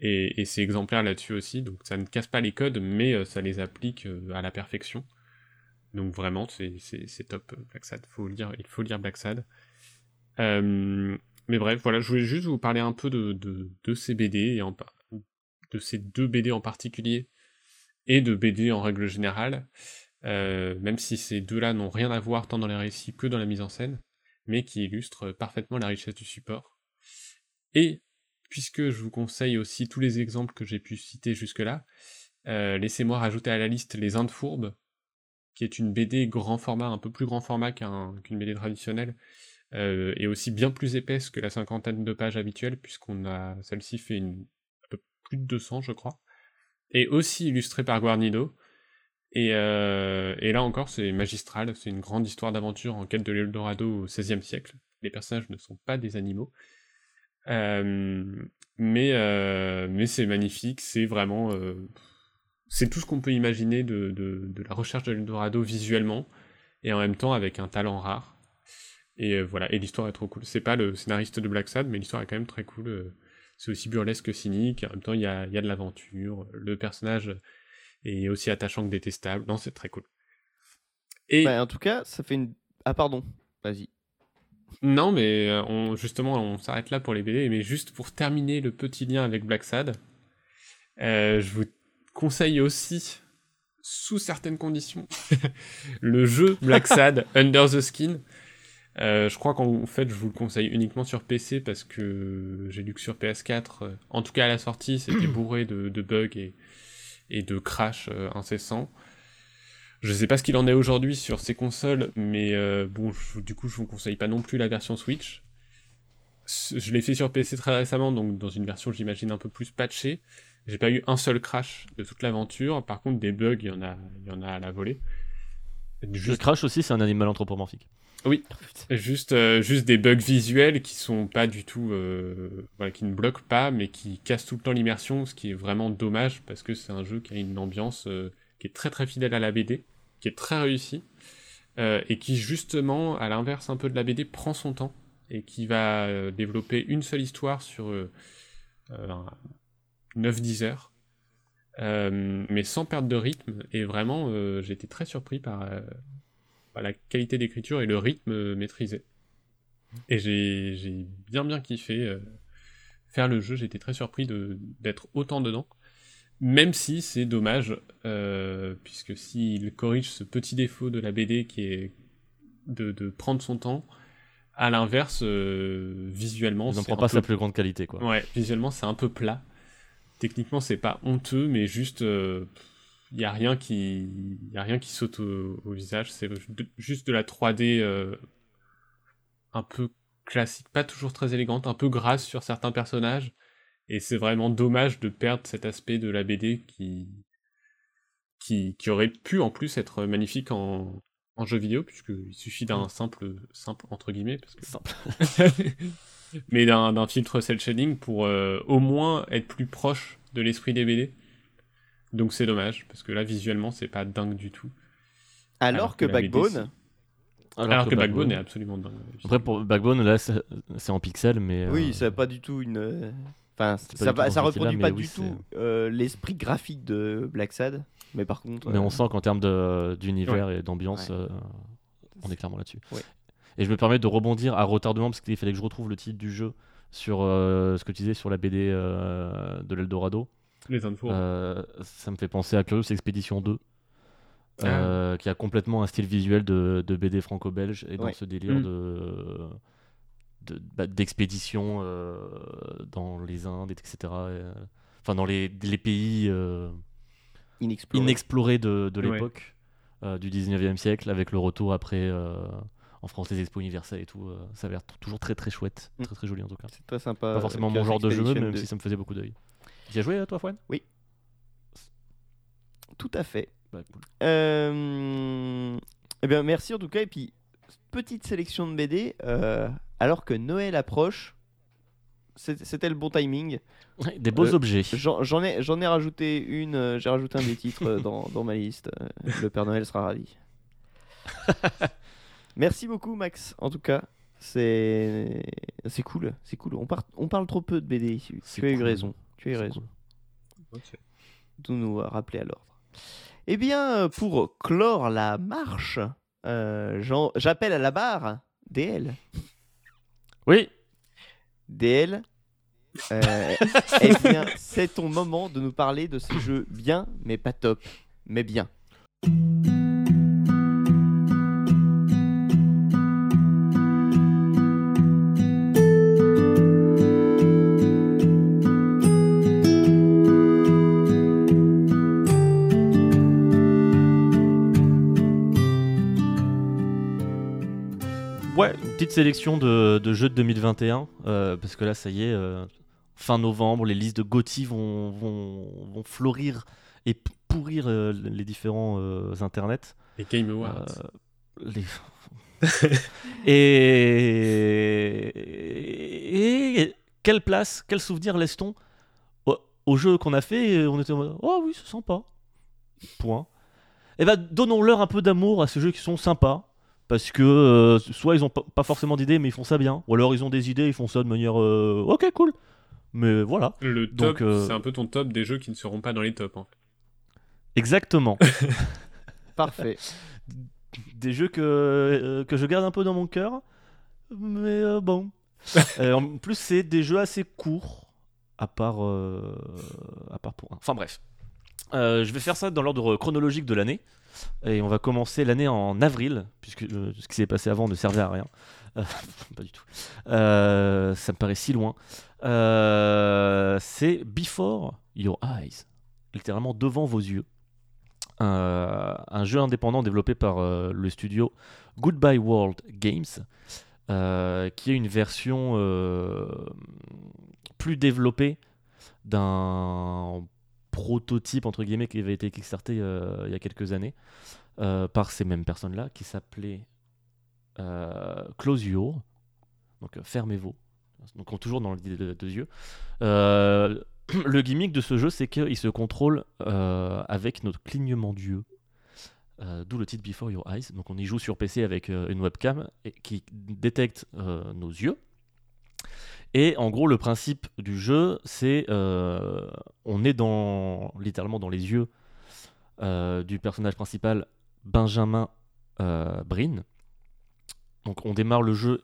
D: et, et c'est exemplaire là-dessus aussi. Donc ça ne casse pas les codes, mais euh, ça les applique euh, à la perfection. Donc vraiment, c'est top Black Sad. Il faut lire Black Sad. Euh, mais bref, voilà, je voulais juste vous parler un peu de, ces BD, et de ces deux BD en particulier, et de BD en règle générale, euh, même si ces deux-là n'ont rien à voir tant dans les récits que dans la mise en scène, mais qui illustrent parfaitement la richesse du support. Et, puisque je vous conseille aussi tous les exemples que j'ai pu citer jusque-là, euh, laissez-moi rajouter à la liste Les Indes Fourbes, qui est une BD grand format, un peu plus grand format qu'une qu BD traditionnelle, euh, et aussi bien plus épaisse que la cinquantaine de pages habituelle, puisqu'on a celle-ci fait plus de 200, je crois, et aussi illustrée par Guarnido. Et, euh, et là encore, c'est magistral, c'est une grande histoire d'aventure en quête de l'Eldorado au XVIe siècle. Les personnages ne sont pas des animaux. Euh, mais c'est magnifique, c'est vraiment c'est tout ce qu'on peut imaginer de, de, de, la recherche de l'Eldorado visuellement, et en même temps avec un talent rare. Et euh, voilà, et l'histoire est trop cool. C'est pas le scénariste de Black Sad, mais l'histoire est quand même très cool. Euh, c'est aussi burlesque que cynique, en même temps il y a, y a de l'aventure, le personnage est aussi attachant que détestable. Non, c'est très cool.
A: Et bah, en tout cas, ça fait une... Ah pardon, vas-y.
D: Non, mais euh, on, justement, on s'arrête là pour les BD, mais juste pour terminer le petit lien avec Black Sad, euh, je vous conseille aussi, sous certaines conditions, le jeu Black Sad Under the Skin. Euh, je crois qu'en fait, je vous le conseille uniquement sur PC parce que j'ai lu que sur PS4, euh, en tout cas à la sortie, c'était bourré de, de, bugs et, et de crash euh, incessants. Je sais pas ce qu'il en est aujourd'hui sur ces consoles, mais euh, bon, je, du coup, je vous conseille pas non plus la version Switch. Je l'ai fait sur PC très récemment, donc dans une version, j'imagine, un peu plus patchée. J'ai pas eu un seul crash de toute l'aventure. Par contre, des bugs, il y en a, il y en a à la volée.
B: Juste... Le crash aussi, c'est un animal anthropomorphique.
D: Oui, juste, euh, juste des bugs visuels qui sont pas du tout, euh, voilà, qui ne bloquent pas, mais qui cassent tout le temps l'immersion, ce qui est vraiment dommage parce que c'est un jeu qui a une ambiance euh, qui est très très fidèle à la BD, qui est très réussi, euh, et qui justement, à l'inverse un peu de la BD, prend son temps et qui va développer une seule histoire sur 9-10 heures, mais sans perte de rythme. Et vraiment, j'ai été très surpris par la qualité d'écriture et le rythme maîtrisé. Et j'ai bien bien kiffé euh, faire le jeu, j'étais très surpris d'être autant dedans. Même si c'est dommage, euh, puisque s'il corrige ce petit défaut de la BD qui est de, de prendre son temps, à l'inverse, euh, visuellement...
B: Il n'en prend pas peu... sa plus grande qualité, quoi.
D: Ouais, visuellement c'est un peu plat. Techniquement c'est pas honteux, mais juste... Euh, il n'y a rien qui y a rien qui saute au, au visage c'est juste de la 3D euh, un peu classique pas toujours très élégante un peu grasse sur certains personnages et c'est vraiment dommage de perdre cet aspect de la BD qui qui, qui aurait pu en plus être magnifique en, en jeu vidéo, puisqu'il suffit d'un simple, simple, entre guillemets, parce que...
B: Simple.
D: mais d'un filtre cel shading pour euh, au moins être plus proche de l'esprit des BD. Donc c'est dommage, parce que là, visuellement, c'est pas dingue du tout.
A: Alors,
D: Alors
A: que,
D: que la BD,
A: Backbone,
D: Alors, que Backbone est absolument dingue.
B: Après, pour Backbone, là, c'est c'est en pixel, mais.
A: oui,
B: euh,
A: ça n'a pas du tout une. euh, Enfin,
B: pas
A: ça,
B: ce
A: reproduit pas du
B: oui,
A: tout euh, l'esprit graphique de Black Sad. Mais par contre.
B: Mais
A: euh,
B: on sent qu'en termes de- d'univers et d'ambiance,
A: Ouais.
B: euh, on est clairement là-dessus.
A: Ouais.
B: Et je me permets de rebondir à retardement parce qu'il fallait que je retrouve le titre du jeu sur euh, ce que tu disais sur la BD euh, de l'Eldorado.
D: Les infos.
B: Euh, ça me fait penser à Curious Expedition 2.
A: Ah.
B: euh, qui a complètement un style visuel de, de BD franco-belge et dans
A: Ouais.
B: ce délire
D: Mm.
B: de de- bah, d'expédition euh, dans les Indes, etc. euh, Enfin, dans les, les pays euh,
A: inexploré.
B: inexplorés de, de
D: Ouais.
B: l'époque euh, du 19e siècle, avec le retour après euh, en France les expos universelles et tout. euh, ça a l'air toujours très très chouette,
A: Mm.
B: très très joli en tout cas.
A: C'est très sympa.
B: Pas forcément
A: euh,
B: mon genre de jeu, même
A: 2.
B: si ça me faisait beaucoup d'œil. Tu as joué euh, toi, Fouane?
A: Tout à fait.
B: Bah,
A: Eh bien, merci en tout cas. Et puis, petite sélection de BD. alors que Noël approche, c'était le bon timing.
B: Des beaux
A: Euh,
B: objets.
A: J'en ai, ai rajouté une. euh, J'ai rajouté un des titres euh, dans, dans ma liste. le Père Noël sera ravi. merci beaucoup, Max. En tout cas, c'est c'est cool. C'est cool. On, par- on parle trop peu de BD ici. Tu as eu
B: cool.
A: raison. Tu as eu raison.
D: Ok.
A: de nous rappeler à l'ordre. Eh bien, pour clore la marche, euh, j'appelle à la barre DL.
B: Oui,
A: DL, euh, eh bien, c'est ton moment de nous parler de ces jeux bien, mais pas top, mais bien.
B: Petite sélection de, de jeux de 2021, euh, parce que là, ça y est, euh, fin novembre, les listes de GOTY vont, vont, vont fleurir et pourrir euh, les différents internets.
D: Les Game Awards.
B: Les- et... et quelle place, quel souvenir laisse-t-on au, au jeu qu'on a fait et On était en mode Oh oui, c'est sympa. Point. Et ben donnons-leur un peu d'amour à ces jeux qui sont sympas. Parce que euh, soit ils ont pas forcément d'idées mais ils font ça bien, ou alors ils ont des idées ils font ça de manière euh, ok cool. Mais voilà,
D: Le top,
B: donc, euh,
D: c'est un peu ton top des jeux qui ne seront pas dans les tops. En fait.
B: exactement.
A: Parfait.
B: des jeux que, euh, que je garde un peu dans mon cœur. Mais euh, bon. Euh, en plus, c'est des jeux assez courts. À part, euh, à part pour un. Enfin bref. Euh, je vais faire ça dans l'ordre chronologique de l'année. Et on va commencer l'année en avril, puisque ce qui s'est passé avant ne servait à rien. Euh, pas du tout. Euh, ça me paraît si loin. Euh, c'est Before Your Eyes. Littéralement devant vos yeux. Un jeu indépendant développé par le studio Goodbye World Games, qui est une version plus développée d'un prototype entre guillemets qui avait été kickstarté euh, il y a quelques années euh, par ces mêmes personnes-là, qui s'appelait euh, Close Your, donc euh, fermez-vous, donc on- toujours dans l'idée de deux yeux. Le gimmick de ce jeu, c'est qu'il se contrôle avec notre clignement d'yeux. D'où le titre Before Your Eyes. Donc on y joue sur PC avec une webcam qui détecte nos yeux. Et en gros, le principe du jeu, c'est euh, on est dans littéralement dans les yeux euh, du personnage principal Benjamin euh, Brin. Donc on démarre le jeu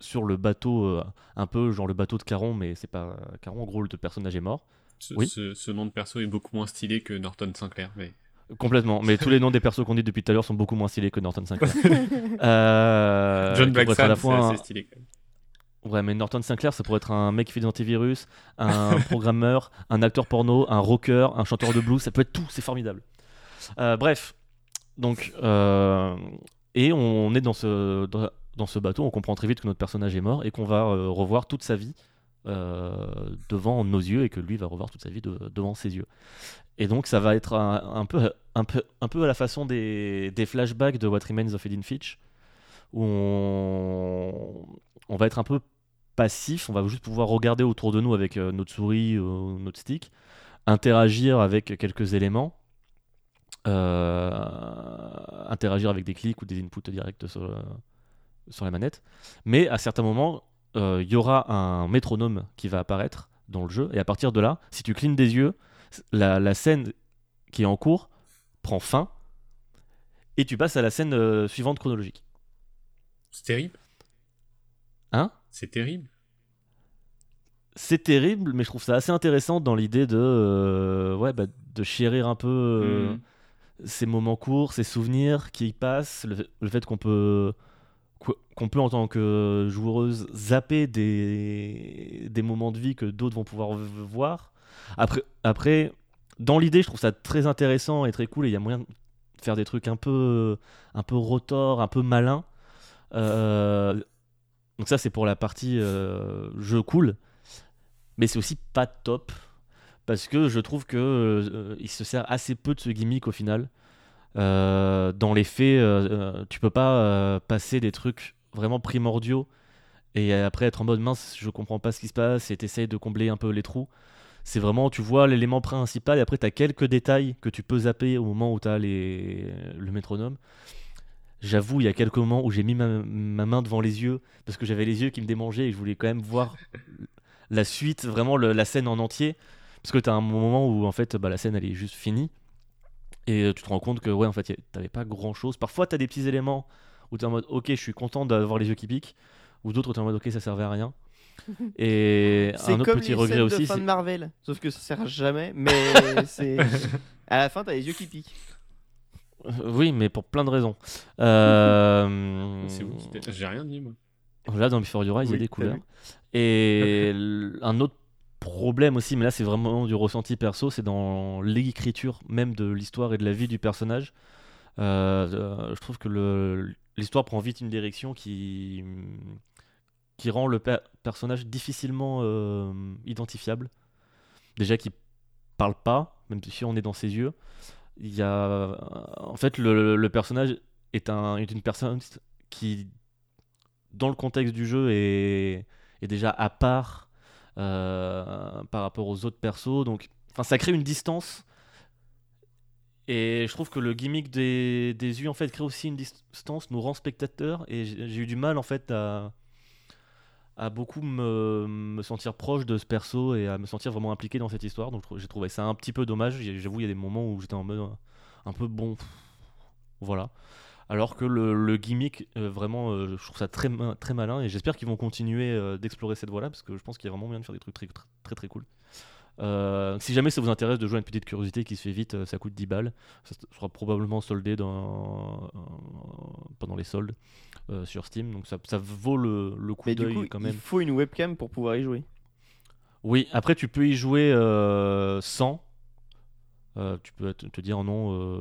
B: sur le bateau, euh, un peu genre le bateau de Caron, mais c'est pas Caron. En gros, le personnage est mort.
D: Ce,
B: Oui.
D: ce- ce nom de perso est beaucoup moins stylé que Norton Sinclair. Mais...
B: Complètement. Mais tous les noms des persos qu'on dit depuis tout à l'heure sont beaucoup moins stylés que Norton Sinclair. Euh,
D: John
B: la
D: c'est
B: un-
D: assez stylé. Quand même.
B: Ouais, mais Norton Sinclair, ça pourrait être un mec qui fait des antivirus, un programmeur, un acteur porno, un rocker, un chanteur de blues, ça peut être tout, c'est formidable. Euh, bref, donc, euh, et on est dans ce, dans, ce bateau, on comprend très vite que notre personnage est mort et qu'on va euh, revoir toute sa vie devant nos yeux et que lui va revoir toute sa vie de- devant ses yeux. Et donc ça va être un, peu, un, peu, un peu à la façon des, des flashbacks de What Remains of Edith Finch, où on va être un peu passif, on va juste pouvoir regarder autour de nous avec euh, notre souris ou notre stick, interagir avec quelques éléments, euh, interagir avec des clics ou des inputs directs sur, sur la manette. Mais à certains moments, euh, il y aura un métronome qui va apparaître dans le jeu, et à partir de là, si tu clignes des yeux, la, la scène qui est en cours prend fin, et tu passes à la scène euh, suivante chronologique.
D: C'est terrible.
B: Hein?
D: C'est terrible.
B: c'est terrible, mais je trouve ça assez intéressant dans l'idée de, euh, ouais, bah, de chérir un peu euh,
D: Mhm.
B: ces moments courts, ces souvenirs qui y passent, le, le fait qu'on peut, qu- qu'on peut en tant que joueuse zapper des, des moments de vie que d'autres vont pouvoir voir. Après, après dans l'idée, je trouve ça très intéressant et très cool, et il y a moyen de faire des trucs un peu, un peu rotor, un peu malin. Euh, donc ça, c'est pour la partie euh, jeu cool mais c'est aussi pas top parce que je trouve que euh, il se sert assez peu de ce gimmick au final. Euh, dans les faits, euh, tu peux pas passer des trucs vraiment primordiaux et après être en mode mince, je comprends pas ce qui se passe et t'essayes de combler un peu les trous. C'est vraiment, tu vois l'élément principal et après tu as quelques détails que tu peux zapper au moment où tu as les... le métronome. J'avoue, il y a quelques moments où j'ai mis ma, ma main devant les yeux parce que j'avais les yeux qui me démangeaient et je voulais quand même voir la suite, vraiment le- la scène en entier. Parce que tu as un moment où en fait bah, la scène elle est juste finie. Et euh, tu te rends compte que ouais en fait t'avais pas grand chose. Parfois tu as des petits éléments où tu es en mode ok je suis content d'avoir les yeux qui piquent. Ou d'autres où tu es en mode ok ça servait à rien. Et
A: C'est
B: un autre
A: comme
B: petit
A: les
B: regret aussi.
A: de fin
B: c'est-
A: de Marvel, sauf que ça sert à jamais, mais c'est à la fin t'as les yeux qui piquent.
B: Oui, mais pour plein de raisons. Euh,
D: J'ai rien dit, moi.
B: Là, dans Before Your Eyes, il y a des couleurs. Et un autre problème aussi, mais là, c'est vraiment du ressenti perso, c'est dans l'écriture même de l'histoire et de la vie du personnage. Euh, euh, je trouve que l'histoire prend vite une direction qui, qui rend le per- personnage difficilement euh, identifiable. Déjà qu'il parle pas, même si on est dans ses yeux. Il y a, en fait, le, le personnage est, un, est une personne qui, dans le contexte du jeu, est, est déjà à part euh, par rapport aux autres persos. Donc, enfin, ça crée une distance. Et je trouve que le gimmick des, des yeux en fait crée aussi une distance, nous rend spectateurs. Et j'ai eu du mal en fait à, à beaucoup me, sentir proche de ce perso et à me sentir vraiment impliqué dans cette histoire. Donc j'ai trouvé ça un petit peu dommage. J'avoue, il y a des moments où j'étais en mode euh, un peu bon. Voilà. Alors que le, gimmick, euh, vraiment, euh, je trouve ça très, très malin et j'espère qu'ils vont continuer d'explorer cette voie-là parce que je pense qu'il y a vraiment moyen de faire des trucs très, très, très cool. Euh, si jamais ça vous intéresse de jouer à une petite curiosité qui se fait vite, euh, ça coûte 10 balles. Ça sera probablement soldé dans, euh, pendant les soldes euh, sur Steam. Donc ça, ça vaut le, le coup d'œil quand
A: il
B: même.
A: faut une webcam pour pouvoir y jouer.
B: Oui, après tu peux y jouer euh, sans. Euh, tu peux te, dire non, euh,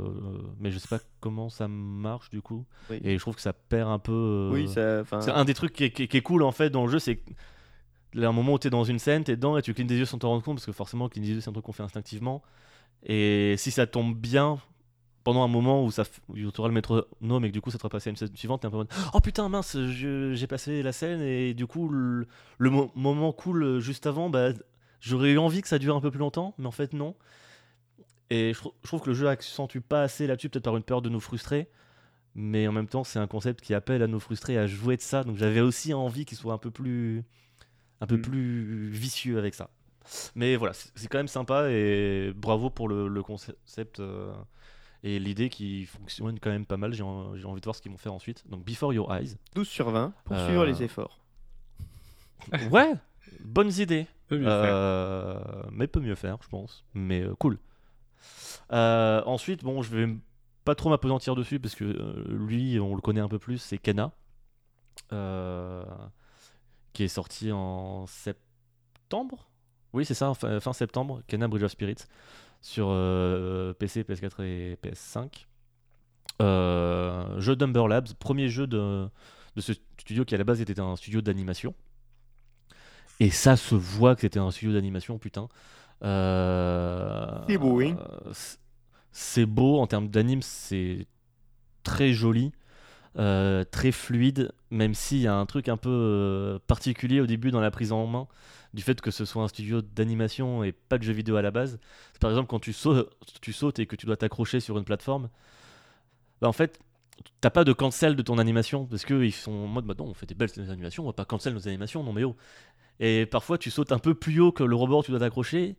B: mais je sais pas comment ça marche du coup.
A: Oui.
B: Et je trouve que ça perd un peu. euh,
A: Oui,
B: C'est un des trucs qui est, qui est- cool en fait dans le jeu, c'est un moment où tu es dans une scène, tu es dedans et tu clignes des yeux sans t'en rendre compte, parce que forcément, cligner des yeux, c'est un truc qu'on fait instinctivement. Et si ça tombe bien, pendant un moment où, ça tu auras le métronome et que du coup ça te fera passer à une scène suivante, t'es un peu Oh putain, mince, j'ai passé la scène et du coup, le, le mo- moment cool juste avant, bah, j'aurais eu envie que ça dure un peu plus longtemps, mais en fait, non. Et je trouve que le jeu accentue pas assez là-dessus, peut-être par une peur de nous frustrer. Mais en même temps, c'est un concept qui appelle à nous frustrer, à jouer de ça. Donc j'avais aussi envie qu'il soit un peu plus, un peu
D: Mm.
B: plus vicieux avec ça. Mais voilà, c'est quand même sympa et bravo pour le, le concept euh, et l'idée qui fonctionne quand même pas mal. J'ai en- j'ai envie de voir ce qu'ils vont faire ensuite. Donc Before Your Eyes.
A: 12 sur 20 pour
B: Euh,
A: suivre les efforts.
B: Ouais, bonnes idées.
D: Peut mieux faire.
B: Euh, mais peut mieux faire, je pense. Mais euh, cool. Euh, ensuite, bon, je vais pas trop m'apesantir dessus parce que euh, lui, on le connaît un peu plus, c'est Kena, euh, qui est sorti en septembre. Oui, c'est ça, fin, fin septembre. Kena Bridge of Spirits sur euh, PC, PS4 et PS5. Euh, jeu d'Umber Labs, premier jeu de, de ce studio qui à la base était un studio d'animation. Et ça se voit que c'était un studio d'animation, putain. Euh,
A: C'est beau, oui.
B: euh, c'est beau en termes d'anime, c'est très joli, euh, très fluide, même s'il y a un truc un peu euh, particulier au début dans la prise en main du fait que ce soit un studio d'animation et pas de jeux vidéo à la base. Par exemple, quand tu sautes, tu sautes et que tu dois t'accrocher sur une plateforme, bah en fait, t'as pas de cancel de ton animation parce qu'ils sont en mode maintenant on fait des belles animations, on va pas cancel nos animations, non mais oh. Et parfois tu sautes un peu plus haut que le rebord tu dois t'accrocher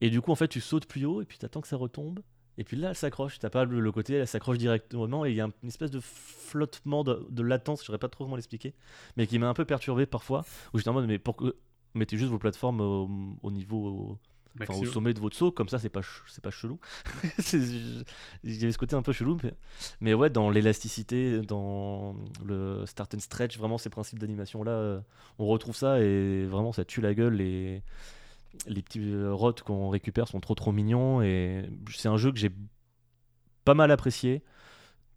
B: et du coup en fait tu sautes plus haut et puis t'attends que ça retombe et puis là elle s'accroche, t'as pas le, côté elle s'accroche directement et il y a un- une espèce de flottement de, de latence, je saurais pas trop comment l'expliquer, mais qui m'a un peu perturbé parfois où j'étais en mode mais pourquoi mettez juste vos plateformes au, au niveau Enfin, au sommet de votre saut, comme ça, c'est pas, c'est pas chelou. Il y avait ce côté un peu chelou, mais, mais ouais, dans l'élasticité, dans le start and stretch, vraiment ces principes d'animation là, euh, on retrouve ça et vraiment ça tue la gueule. Les, les petits euh, rots qu'on récupère sont trop trop mignons et c'est un jeu que j'ai pas mal apprécié.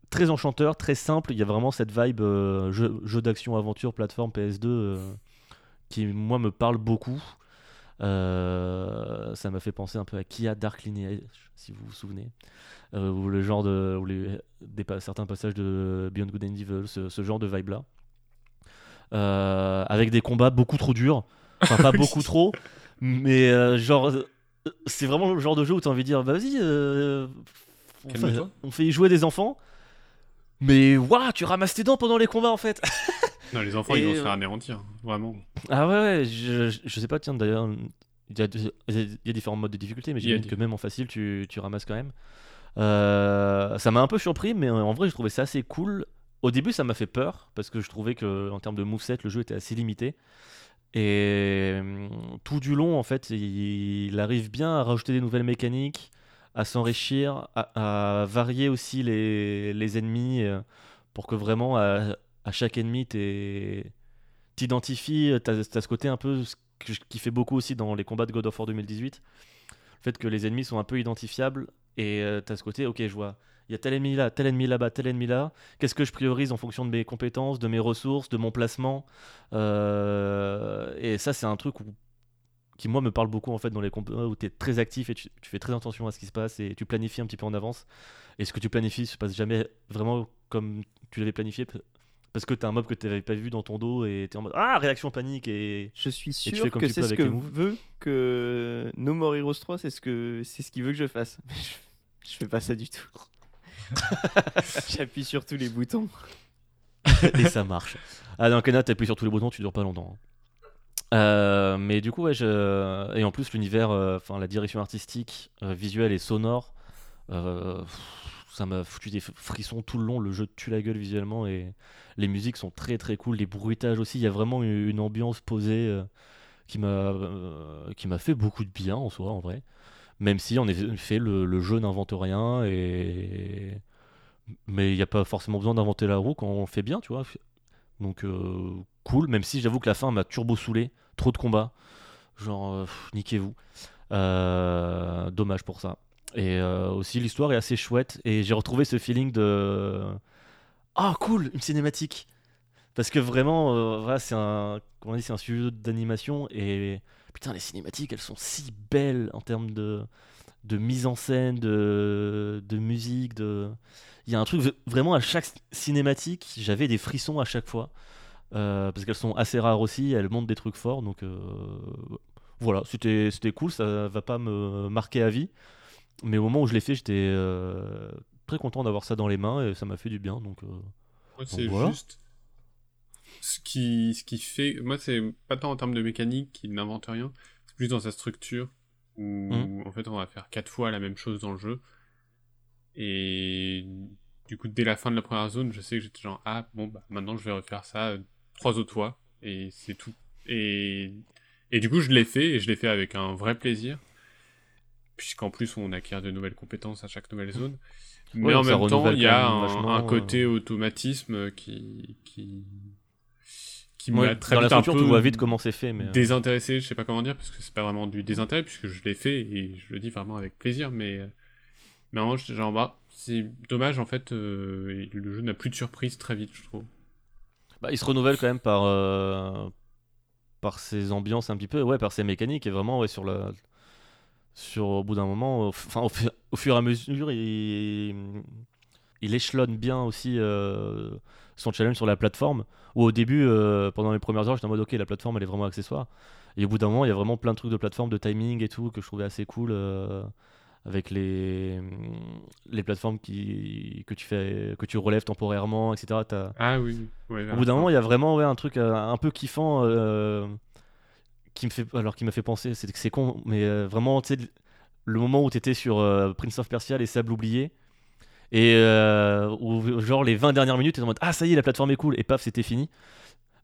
B: Très enchanteur, très simple. Il y a vraiment cette vibe euh, jeu, jeu d'action aventure plateforme PS2 euh, qui moi me parle beaucoup. Euh, ça m'a fait penser un peu à Kia Dark Lineage, si vous vous souvenez, ou le genre de, ou les, des, pa- certains passages de Beyond Good and Evil, ce, ce genre de vibe là, avec des combats beaucoup trop durs, enfin pas beaucoup trop, mais euh, genre c'est vraiment le genre de jeu où tu as envie de dire vas-y, euh, on, fait,
D: Calme-toi.
B: on fait y jouer des enfants. Mais waouh, tu ramasses tes dents pendant les combats en fait.
D: Non, les enfants,
B: Et,
D: ils vont se
B: euh,
D: faire anéantir. Vraiment.
B: Ah ouais, ouais je, je- sais pas, tiens, d'ailleurs, il y, a, il y a différents modes de difficulté, mais j'imagine que même en facile, tu, tu ramasses quand même. Euh, ça m'a un peu surpris, mais en vrai, je trouvais ça assez cool. Au début, ça m'a fait peur, parce que je trouvais que en termes de moveset, le jeu était assez limité. Et hum, tout du long, en fait, il, arrive bien à rajouter des nouvelles mécaniques, à s'enrichir, à, varier aussi les, ennemis, euh, pour que vraiment, à, chaque ennemi, t'identifies, t'as as ce côté un peu que qui fait beaucoup aussi dans les combats de God of War 2018. Le fait que les ennemis sont un peu identifiables et euh, t'as ce côté, ok, je vois, il y a tel ennemi là, tel ennemi là-bas, tel ennemi là. Qu'est-ce que je priorise en fonction de mes compétences, de mes ressources, de mon placement Euh, Et ça, c'est un truc où- qui, moi, me parle beaucoup en fait dans les combats où tu es très actif et tu, tu fais très attention à ce qui se passe et tu planifies un petit peu en avance. Et ce que tu planifies se passe jamais vraiment comme tu l'avais planifié parce que tu as un mob que tu n'avais pas vu dans ton dos et tu es en mode Ah, réaction panique et.
A: Je suis sûr
B: fais comme
A: que c'est ce que veut que No More Heroes 3, c'est ce c'est ce qu'il veut que je fasse. Je fais pas ça du tout. J'appuie sur tous les boutons.
B: et ça marche. Ah non, Kena, t'appuies sur tous les boutons, tu dures pas longtemps. Euh, mais du coup, ouais, je... et en plus, l'univers, euh, enfin, la direction artistique, euh, visuelle et sonore, ça m'a foutu des frissons tout le long. Le jeu tue la gueule visuellement et les musiques sont très très cool. Les bruitages aussi, il y a vraiment une, une ambiance posée qui m'a qui m'a fait beaucoup de bien en soi, en vrai. Même si en effet le, le jeu n'invente rien et mais il n'y a pas forcément besoin d'inventer la roue quand on fait bien, tu vois. Donc euh, cool, même si j'avoue que la fin m'a turbo saoulé, trop de combats, genre euh, niquez-vous. Euh, dommage pour ça. Et aussi l'histoire est assez chouette et j'ai retrouvé ce feeling de ah cool une cinématique parce que vraiment voilà c'est un comment on c'est un studio d'animation et putain les cinématiques elles sont si belles en termes de de mise en scène de de musique de il y a un truc vraiment à chaque cinématique j'avais des frissons à chaque fois euh, parce qu'elles sont assez rares aussi elles montrent des trucs forts donc euh, voilà c'était cool ça va pas me marquer à vie mais au moment où je l'ai fait j'étais euh, très content d'avoir ça dans les mains et ça m'a fait du bien donc
D: c'est
B: voilà.
D: juste. Ce qui, ce qui fait. Moi, c'est pas tant en termes de mécanique qu'il n'invente rien, c'est plus dans sa structure. Où,
B: Mm.
D: en fait, on va faire quatre fois la même chose dans le jeu. Et du coup, dès la fin de la première zone, je sais que j'étais genre, ah, bon, bah, maintenant je vais refaire ça euh, trois autres fois. Et c'est tout. Et, et du coup, je l'ai fait, et je l'ai fait avec un vrai plaisir. Puisqu'en plus, on acquiert de nouvelles compétences à chaque nouvelle zone. Mais
B: Ouais,
D: en même temps, il y a un, côté
B: euh,
D: automatisme qui, qui, qui
B: ouais,
D: m'a très
B: dans la
D: vite un
B: structure
D: peu
B: tu vois vite comment c'est fait mais euh,
D: désintéressé, je sais pas comment dire, parce que c'est pas vraiment du désintérêt, puisque je l'ai fait, et je le dis vraiment avec plaisir, mais, euh, mais vraiment, genre, bah, c'est dommage, en fait, euh, et le jeu n'a plus de surprise très vite, je trouve.
B: Bah, il se renouvelle quand même par, euh, par ses ambiances un petit peu, ouais, par ses mécaniques, et vraiment, ouais, sur la. Sur, au bout d'un moment, au, enfin, au, au fur et à mesure, il, il échelonne bien aussi euh, son challenge sur la plateforme. Où au début, euh, pendant les premières heures, j'étais en mode ok, la plateforme elle est vraiment accessoire. Et au bout d'un moment, il y a vraiment plein de trucs de plateforme, de timing et tout que je trouvais assez cool. euh, avec les, les plateformes qui, que, tu fais, que tu relèves temporairement, etc. T'as-
D: Ah oui. ouais,
B: au bout d'un moment, il y a vraiment ouais, un truc un peu kiffant qui me fait, alors qui m'a fait penser, c'est c'est con, mais vraiment, tu sais, le moment où tu étais sur Prince of Persia, les sables oubliés, et euh, où, genre les 20 dernières minutes, tu en mode Ah, ça y est, la plateforme est cool, et paf, c'était fini.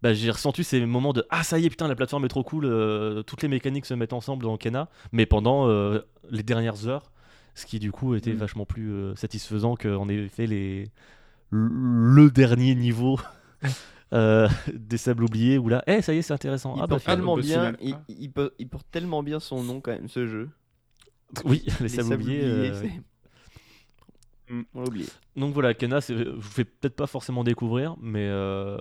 B: Bah, j'ai ressenti ces moments de Ah, ça y est, putain, la plateforme est trop cool, euh, toutes les mécaniques se mettent ensemble dans Kena, mais pendant euh, les dernières heures, ce qui du coup était
D: Mm.
B: vachement plus euh, satisfaisant qu'en effet les le dernier niveau euh, des sables oubliés où là, eh ça y est, c'est intéressant.
A: Il
B: Ah bah
A: porte tellement
D: le
A: bien, il, il peut- il porte tellement bien son nom quand même ce jeu.
B: oui, les, sables oubliés. euh,
D: Mm.
A: On l'a oublié.
B: Donc voilà, Kena, je vous fais peut-être pas forcément découvrir, mais euh,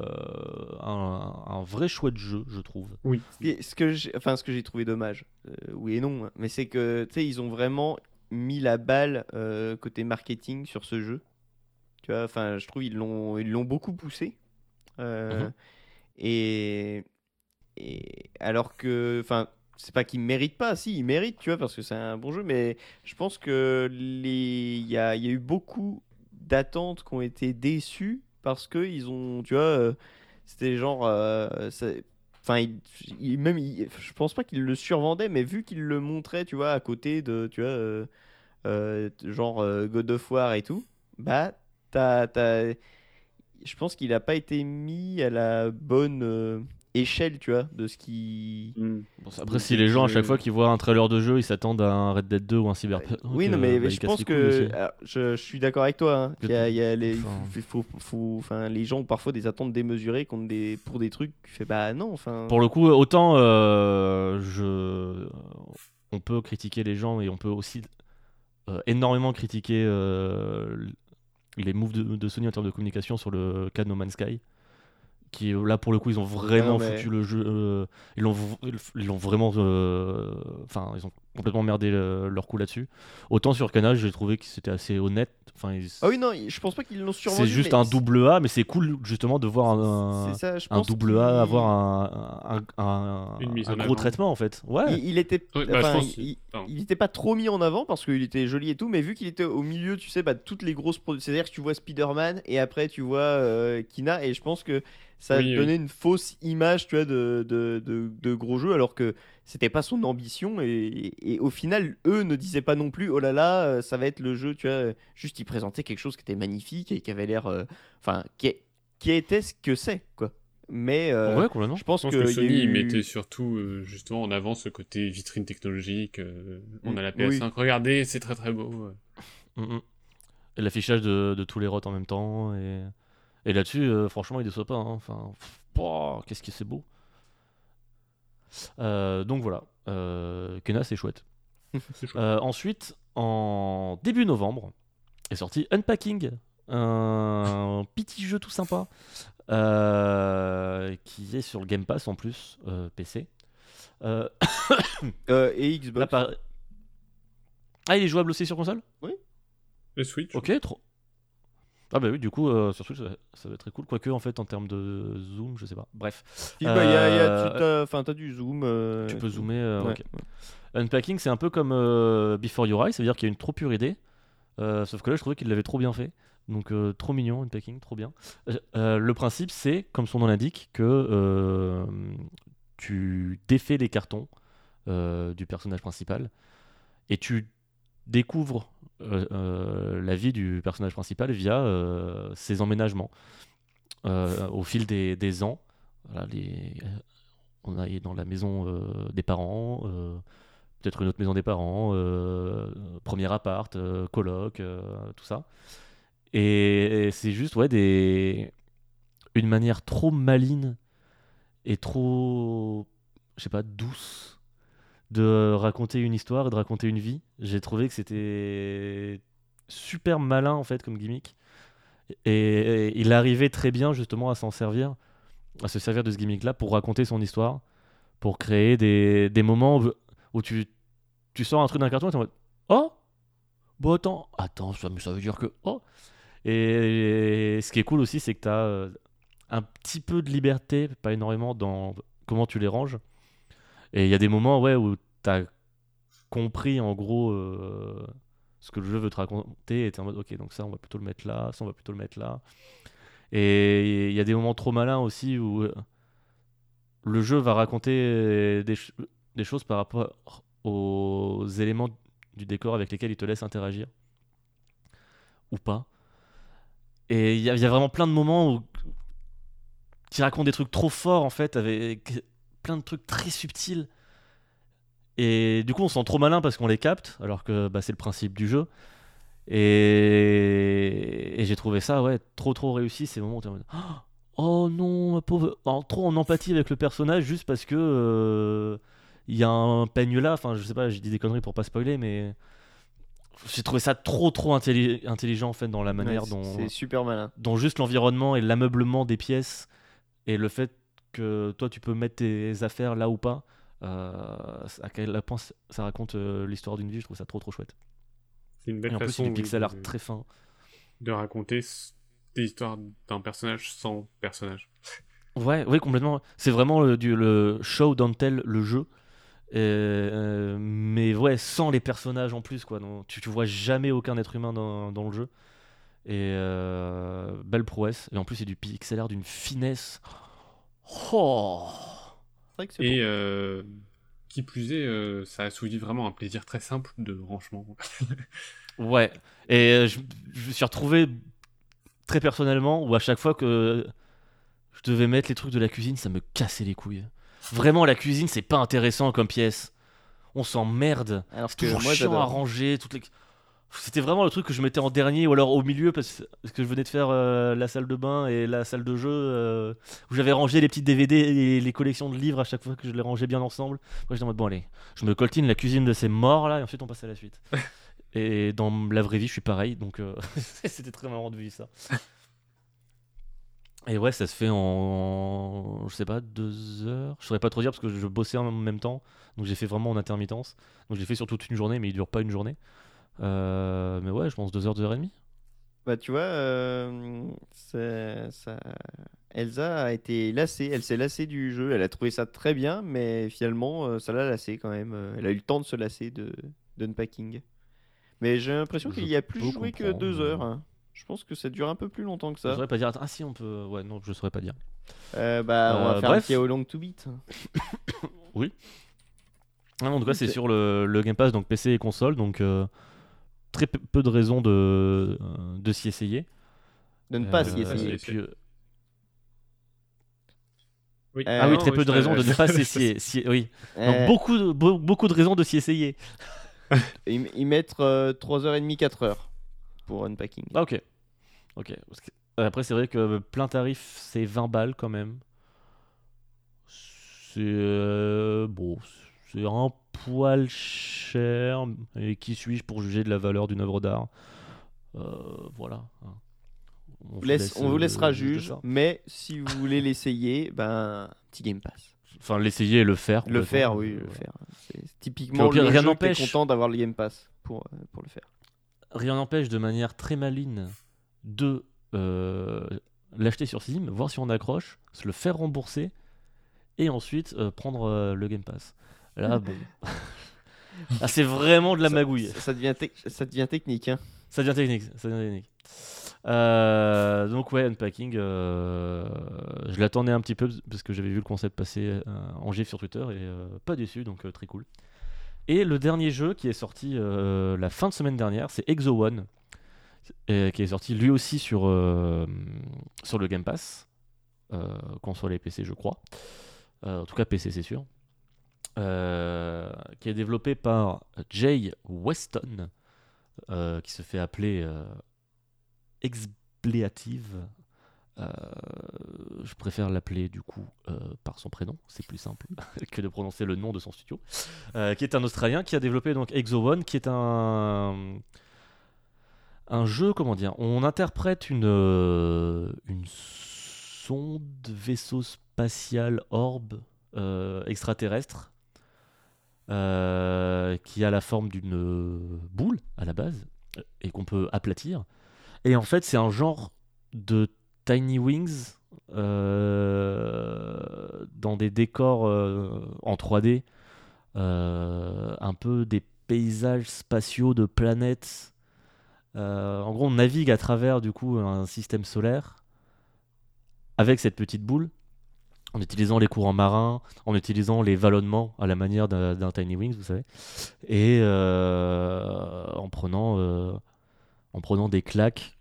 B: un, un vrai chouette jeu, je trouve.
D: Oui.
A: Et ce que j'ai, enfin ce que j'ai trouvé dommage, euh, oui et non, hein, mais c'est que tu sais ils ont vraiment mis la balle euh, côté marketing sur ce jeu. Tu vois, enfin je trouve ils l'ont ils l'ont beaucoup poussé. Euh,
B: Mhm.
A: Et et alors que enfin c'est pas qu'ils méritent pas, si ils méritent, tu vois, parce que c'est un bon jeu, mais je pense que les il y a, il y a eu beaucoup d'attentes qui ont été déçues parce que ils ont, tu vois, euh, c'était genre euh, Enfin, il, il- même, il- je pense pas qu'il le survendait, mais vu qu'il le montrait, tu vois, à côté de, tu vois, euh, genre God of War et tout, bah, t'as, je pense qu'il a pas été mis à la bonne échelle, tu vois, de ce qui.
D: Mm.
B: Bon, après, si les gens, à chaque fois qu'ils voient un trailer de jeu, ils s'attendent à un Red Dead 2 ou un Cyberpunk.
A: oui, non,
B: euh,
A: mais
B: bah,
A: je pense que alors, je, je suis d'accord avec toi. hein,
B: Que
A: qu'il y a- il y a les,
B: enfin-
A: faut- faut- faut- enfin, les gens ont parfois des attentes démesurées contre des, pour des trucs. Tu fais bah non, enfin.
B: Pour le coup, autant euh, je... on peut critiquer les gens et on peut aussi euh, énormément critiquer euh, les moves de, de Sony en termes de communication sur le cas de No Man's Sky. Qui là pour le coup ils ont vraiment
A: non, mais-
B: foutu le jeu, euh, ils l'ont ils l'ont vraiment, euh, enfin ils ont complètement merdé le- leur coup là-dessus. Autant sur Canal j'ai trouvé que c'était assez honnête. Enfin ils-
A: Ah oui, non, je pense pas qu'ils l'ont survendu.
B: c'est juste un double A, mais c'est cool justement de voir un,
A: C'est ça, je
B: un
A: pense
B: double A avoir un, un, un-
D: Une mise
B: un
D: en
B: gros
D: avant.
B: traitement en fait. Ouais.
A: Il, il était,
D: bah, je
A: enfin,
D: pense-
A: il,
D: pardon.
A: il était pas trop mis en avant parce qu'il était joli et tout, mais vu qu'il était au milieu, tu sais, bah, de toutes les grosses productions. C'est-à-dire que tu vois Spider-Man et après tu vois euh, Kina, et je pense que ça
D: Oui, oui.
A: donnait une fausse image, tu vois, de, de, de- de gros jeux, alors que c'était pas son ambition. Et, et au final, eux ne disaient pas non plus, oh là là, euh, ça va être le jeu, tu vois. Juste, ils présentaient quelque chose qui était magnifique et qui avait l'air, euh, enfin, qui, qui était ce que c'est, quoi. Mais euh,
B: ouais, complètement.
A: je pense,
D: Je pense
A: que,
D: que
A: il y a
D: Sony
A: eu-
D: mettait surtout euh, justement en avant ce côté vitrine technologique. euh, on a la
A: Mm,
D: PS5, regardez, c'est très très beau.
B: Mm, mm. Et l'affichage de, de tous les rots en même temps. Et, et là-dessus, euh, franchement, il déçoit pas. hein. Enfin, qu'est-ce que c'est beau. Euh, donc voilà, euh, Kena, c'est chouette. Euh, ensuite, en début novembre, est sorti Unpacking, un petit jeu tout sympa euh, qui est sur le Game Pass en plus, euh, PC. Euh,
A: euh, et Xbox.
B: là, par- Ah, il est jouable aussi sur console?
D: Le Switch.
B: Ok, trop. Ah bah oui, du coup, euh, sur Switch, ça, ça va être très cool. Quoique, en fait, en termes de zoom, je sais pas. Bref,
A: Si, bah, y a- y a-
B: Euh,
A: tu enfin, t'as du zoom. euh,
B: tu peux zoomer. euh,
A: ouais.
B: ok. Unpacking, c'est un peu comme euh, Before Your Eyes, ça veut dire qu'il y a une trop pure idée. Euh, sauf que là, je trouvais qu'il l'avait trop bien fait. Donc, euh, trop mignon, Unpacking, trop bien. Euh, euh, le principe, c'est, comme son nom l'indique, que euh, tu défais les cartons euh, du personnage principal et tu découvres euh, euh, la vie du personnage principal via euh, ses emménagements. Euh, au fil des, des ans, voilà, les, on est dans la maison euh, des parents, euh, peut-être une autre maison des parents, euh, premier appart, euh, euh, tout ça. Et, et c'est juste ouais, des... une manière trop maligne et trop, je sais pas, douce de raconter une histoire et de raconter une vie. J'ai trouvé que c'était super malin en fait comme gimmick. Et, et il arrivait très bien justement à s'en servir, à se servir de ce gimmick là pour raconter son histoire pour créer des, des moments où, tu, tu sors un truc d'un carton et t'es en mode Oh Bon, attends, attends, ça, veut dire que. Oh Et, ce qui est cool aussi, c'est que tu as un petit peu de liberté, pas énormément, dans comment tu les ranges. Et il y a des moments ouais, où tu as compris en gros euh, ce que le jeu veut te raconter et tu en mode ok, donc ça on va plutôt le mettre là, ça on va plutôt le mettre là. Et il y a des moments trop malins aussi où euh, le jeu va raconter des, ch- des choses par rapport aux éléments du décor avec lesquels il te laisse interagir. Ou pas. Et il y, a- vraiment plein de moments où qui racontent des trucs trop forts en fait, avec plein de trucs très subtils. Et du coup, on se sent trop malin parce qu'on les capte, alors que bah, c'est le principe du jeu. Et, et j'ai trouvé ça ouais, trop trop réussi ces moments où t'es en mode Oh non, ma pauvre. Trop en empathie avec le personnage juste parce que euh, il y a un peigne là. Enfin, je sais pas, j'ai dit des conneries pour pas spoiler, mais j'ai trouvé ça trop trop intelli- intelligent en fait dans la manière
A: Ouais,
B: dont
A: C'est super malin.
B: dont juste l'environnement et l'ameublement des pièces et le fait que toi tu peux mettre tes affaires là ou pas, euh, à quel point ça raconte euh, l'histoire d'une vie, je trouve ça trop trop chouette.
D: C'est une belle
B: Et en plus,
D: façon
B: c'est du
D: oui,
B: pixel art très fin.
D: de raconter des histoires d'un personnage sans personnage.
B: Ouais, oui, complètement. C'est vraiment le, du, le show don't tell, le jeu. Et, euh, mais ouais, sans les personnages en plus, quoi. Donc, tu, tu vois jamais aucun être humain dans, dans le jeu. Et euh, belle prouesse. Et en plus, c'est du pixel art d'une finesse. Oh
A: C'est vrai que c'est
D: Et euh, qui plus est, euh, ça assouvit vraiment un plaisir très simple de rangement.
B: Ouais, et euh, je, je me suis retrouvé très personnellement où à chaque fois que je devais mettre les trucs de la cuisine, ça me cassait les couilles. Vraiment, la cuisine, c'est pas intéressant comme pièce. On s'emmerde.
A: Alors
B: C'est toujours
A: moi
B: chiant à ranger. Toutes les... C'était vraiment le truc que je mettais en dernier ou alors au milieu parce que je venais de faire euh, la salle de bain et la salle de jeu euh, où j'avais rangé les petites DVD et les collections de livres à chaque fois que je les rangeais bien ensemble. Moi j'étais en mode bon allez, je me coltine la cuisine de ces morts là et ensuite on passe à la suite. et dans la vraie vie je suis pareil donc euh, c'était très marrant de vivre ça. Et ouais, ça se fait en, je sais pas, deux heures. Je saurais pas trop dire parce que je bossais en même temps. Donc j'ai fait vraiment en intermittence. Donc j'ai fait sur toute une journée, mais il dure pas une journée. Euh, mais ouais, je pense deux heures, deux heures et demie.
A: Bah tu vois, euh, ça... Elsa a été lassée, elle s'est lassée du jeu, elle a trouvé ça très bien, mais finalement euh, ça l'a lassée quand même. Elle a eu le temps de se lasser de d'unpacking. Mais j'ai l'impression
B: Je
A: qu'il y a plus joué que
B: comprendre,
A: deux
B: mais-
A: heures. hein. Je pense que ça dure un peu plus longtemps que
B: Je
A: ça.
B: saurais pas dire. Ah si, on peut. Ouais, non, je saurais pas dire.
A: Euh, bah on va
B: Euh,
A: faire
B: bref.
A: un petit How Long to Beat.
B: Ah, en tout cas, c'est sur le, le Game Pass, donc PC et console. Donc euh, très peu, de raisons de, euh, de s'y essayer.
A: De ne pas
B: Euh,
A: s'y essayer.
B: et puis, euh,
D: Oui.
A: Euh,
B: ah oui,
A: non,
B: très peu de raisons de ne pas
D: je-
B: s'y essayer. s'y- Oui. Donc, beaucoup, de, beau- beaucoup de raisons de s'y essayer.
A: ils, mettent euh, 3h30, 4h pour unpacking.
B: Ah, ok. Ok. Parce que- Après, c'est vrai que plein tarif, c'est 20 balles quand même. C'est. euh, bon. C'est un poil cher. Et qui suis-je pour juger de la valeur d'une œuvre d'art Euh, Voilà. On
A: On, laisse- on vous
B: euh,
A: laissera
B: juger
A: juge, mais si vous voulez l'essayer, ben petit Game Pass.
B: Enfin, l'essayer et le faire.
A: Le faire, oui, le faire. C'est typiquement
B: pire,
A: le
B: rien n'empêche.
A: content d'avoir le Game Pass pour, euh, pour le faire.
B: Rien n'empêche de manière très maligne de euh, l'acheter sur Steam, voir si on accroche, se le faire rembourser et ensuite euh, prendre le Game Pass. Là, bon. Ah, c'est vraiment de la
A: Ça-
B: magouille.
A: Ça, ça devient, tec- ça devient technique. Hein.
B: Ça devient technique. Ça devient technique. Euh, donc ouais, Unpacking, euh, je l'attendais un petit peu parce que j'avais vu le concept passer euh, en gif sur Twitter et euh, pas déçu, donc euh, très cool. Et le dernier jeu qui est sorti euh, la fin de semaine dernière, c'est Exo One, et qui est sorti lui aussi sur, sur le Game Pass, console et PC je crois. En tout cas PC c'est sûr. Euh, qui est développé par Jay Weston, euh, qui se fait appeler euh, Expleative. Euh, je préfère l'appeler du coup par son prénom, c'est plus simple que de prononcer le nom de son studio. Qui est un Australien qui a développé donc Exo One, qui est un un jeu, comment dire, on interprète une une sonde vaisseau spatial orbe extraterrestre euh, qui a la forme d'une euh, boule à la base euh, et qu'on peut aplatir. Et en fait, c'est un genre de Tiny Wings dans des décors en 3D, euh, un peu des paysages spatiaux de planètes. En gros, on navigue à travers du coup un système solaire avec cette petite boule, en utilisant les courants marins, en utilisant les vallonnements à la manière d'un Tiny Wings, vous savez, et euh, en prenant euh, en prenant des claques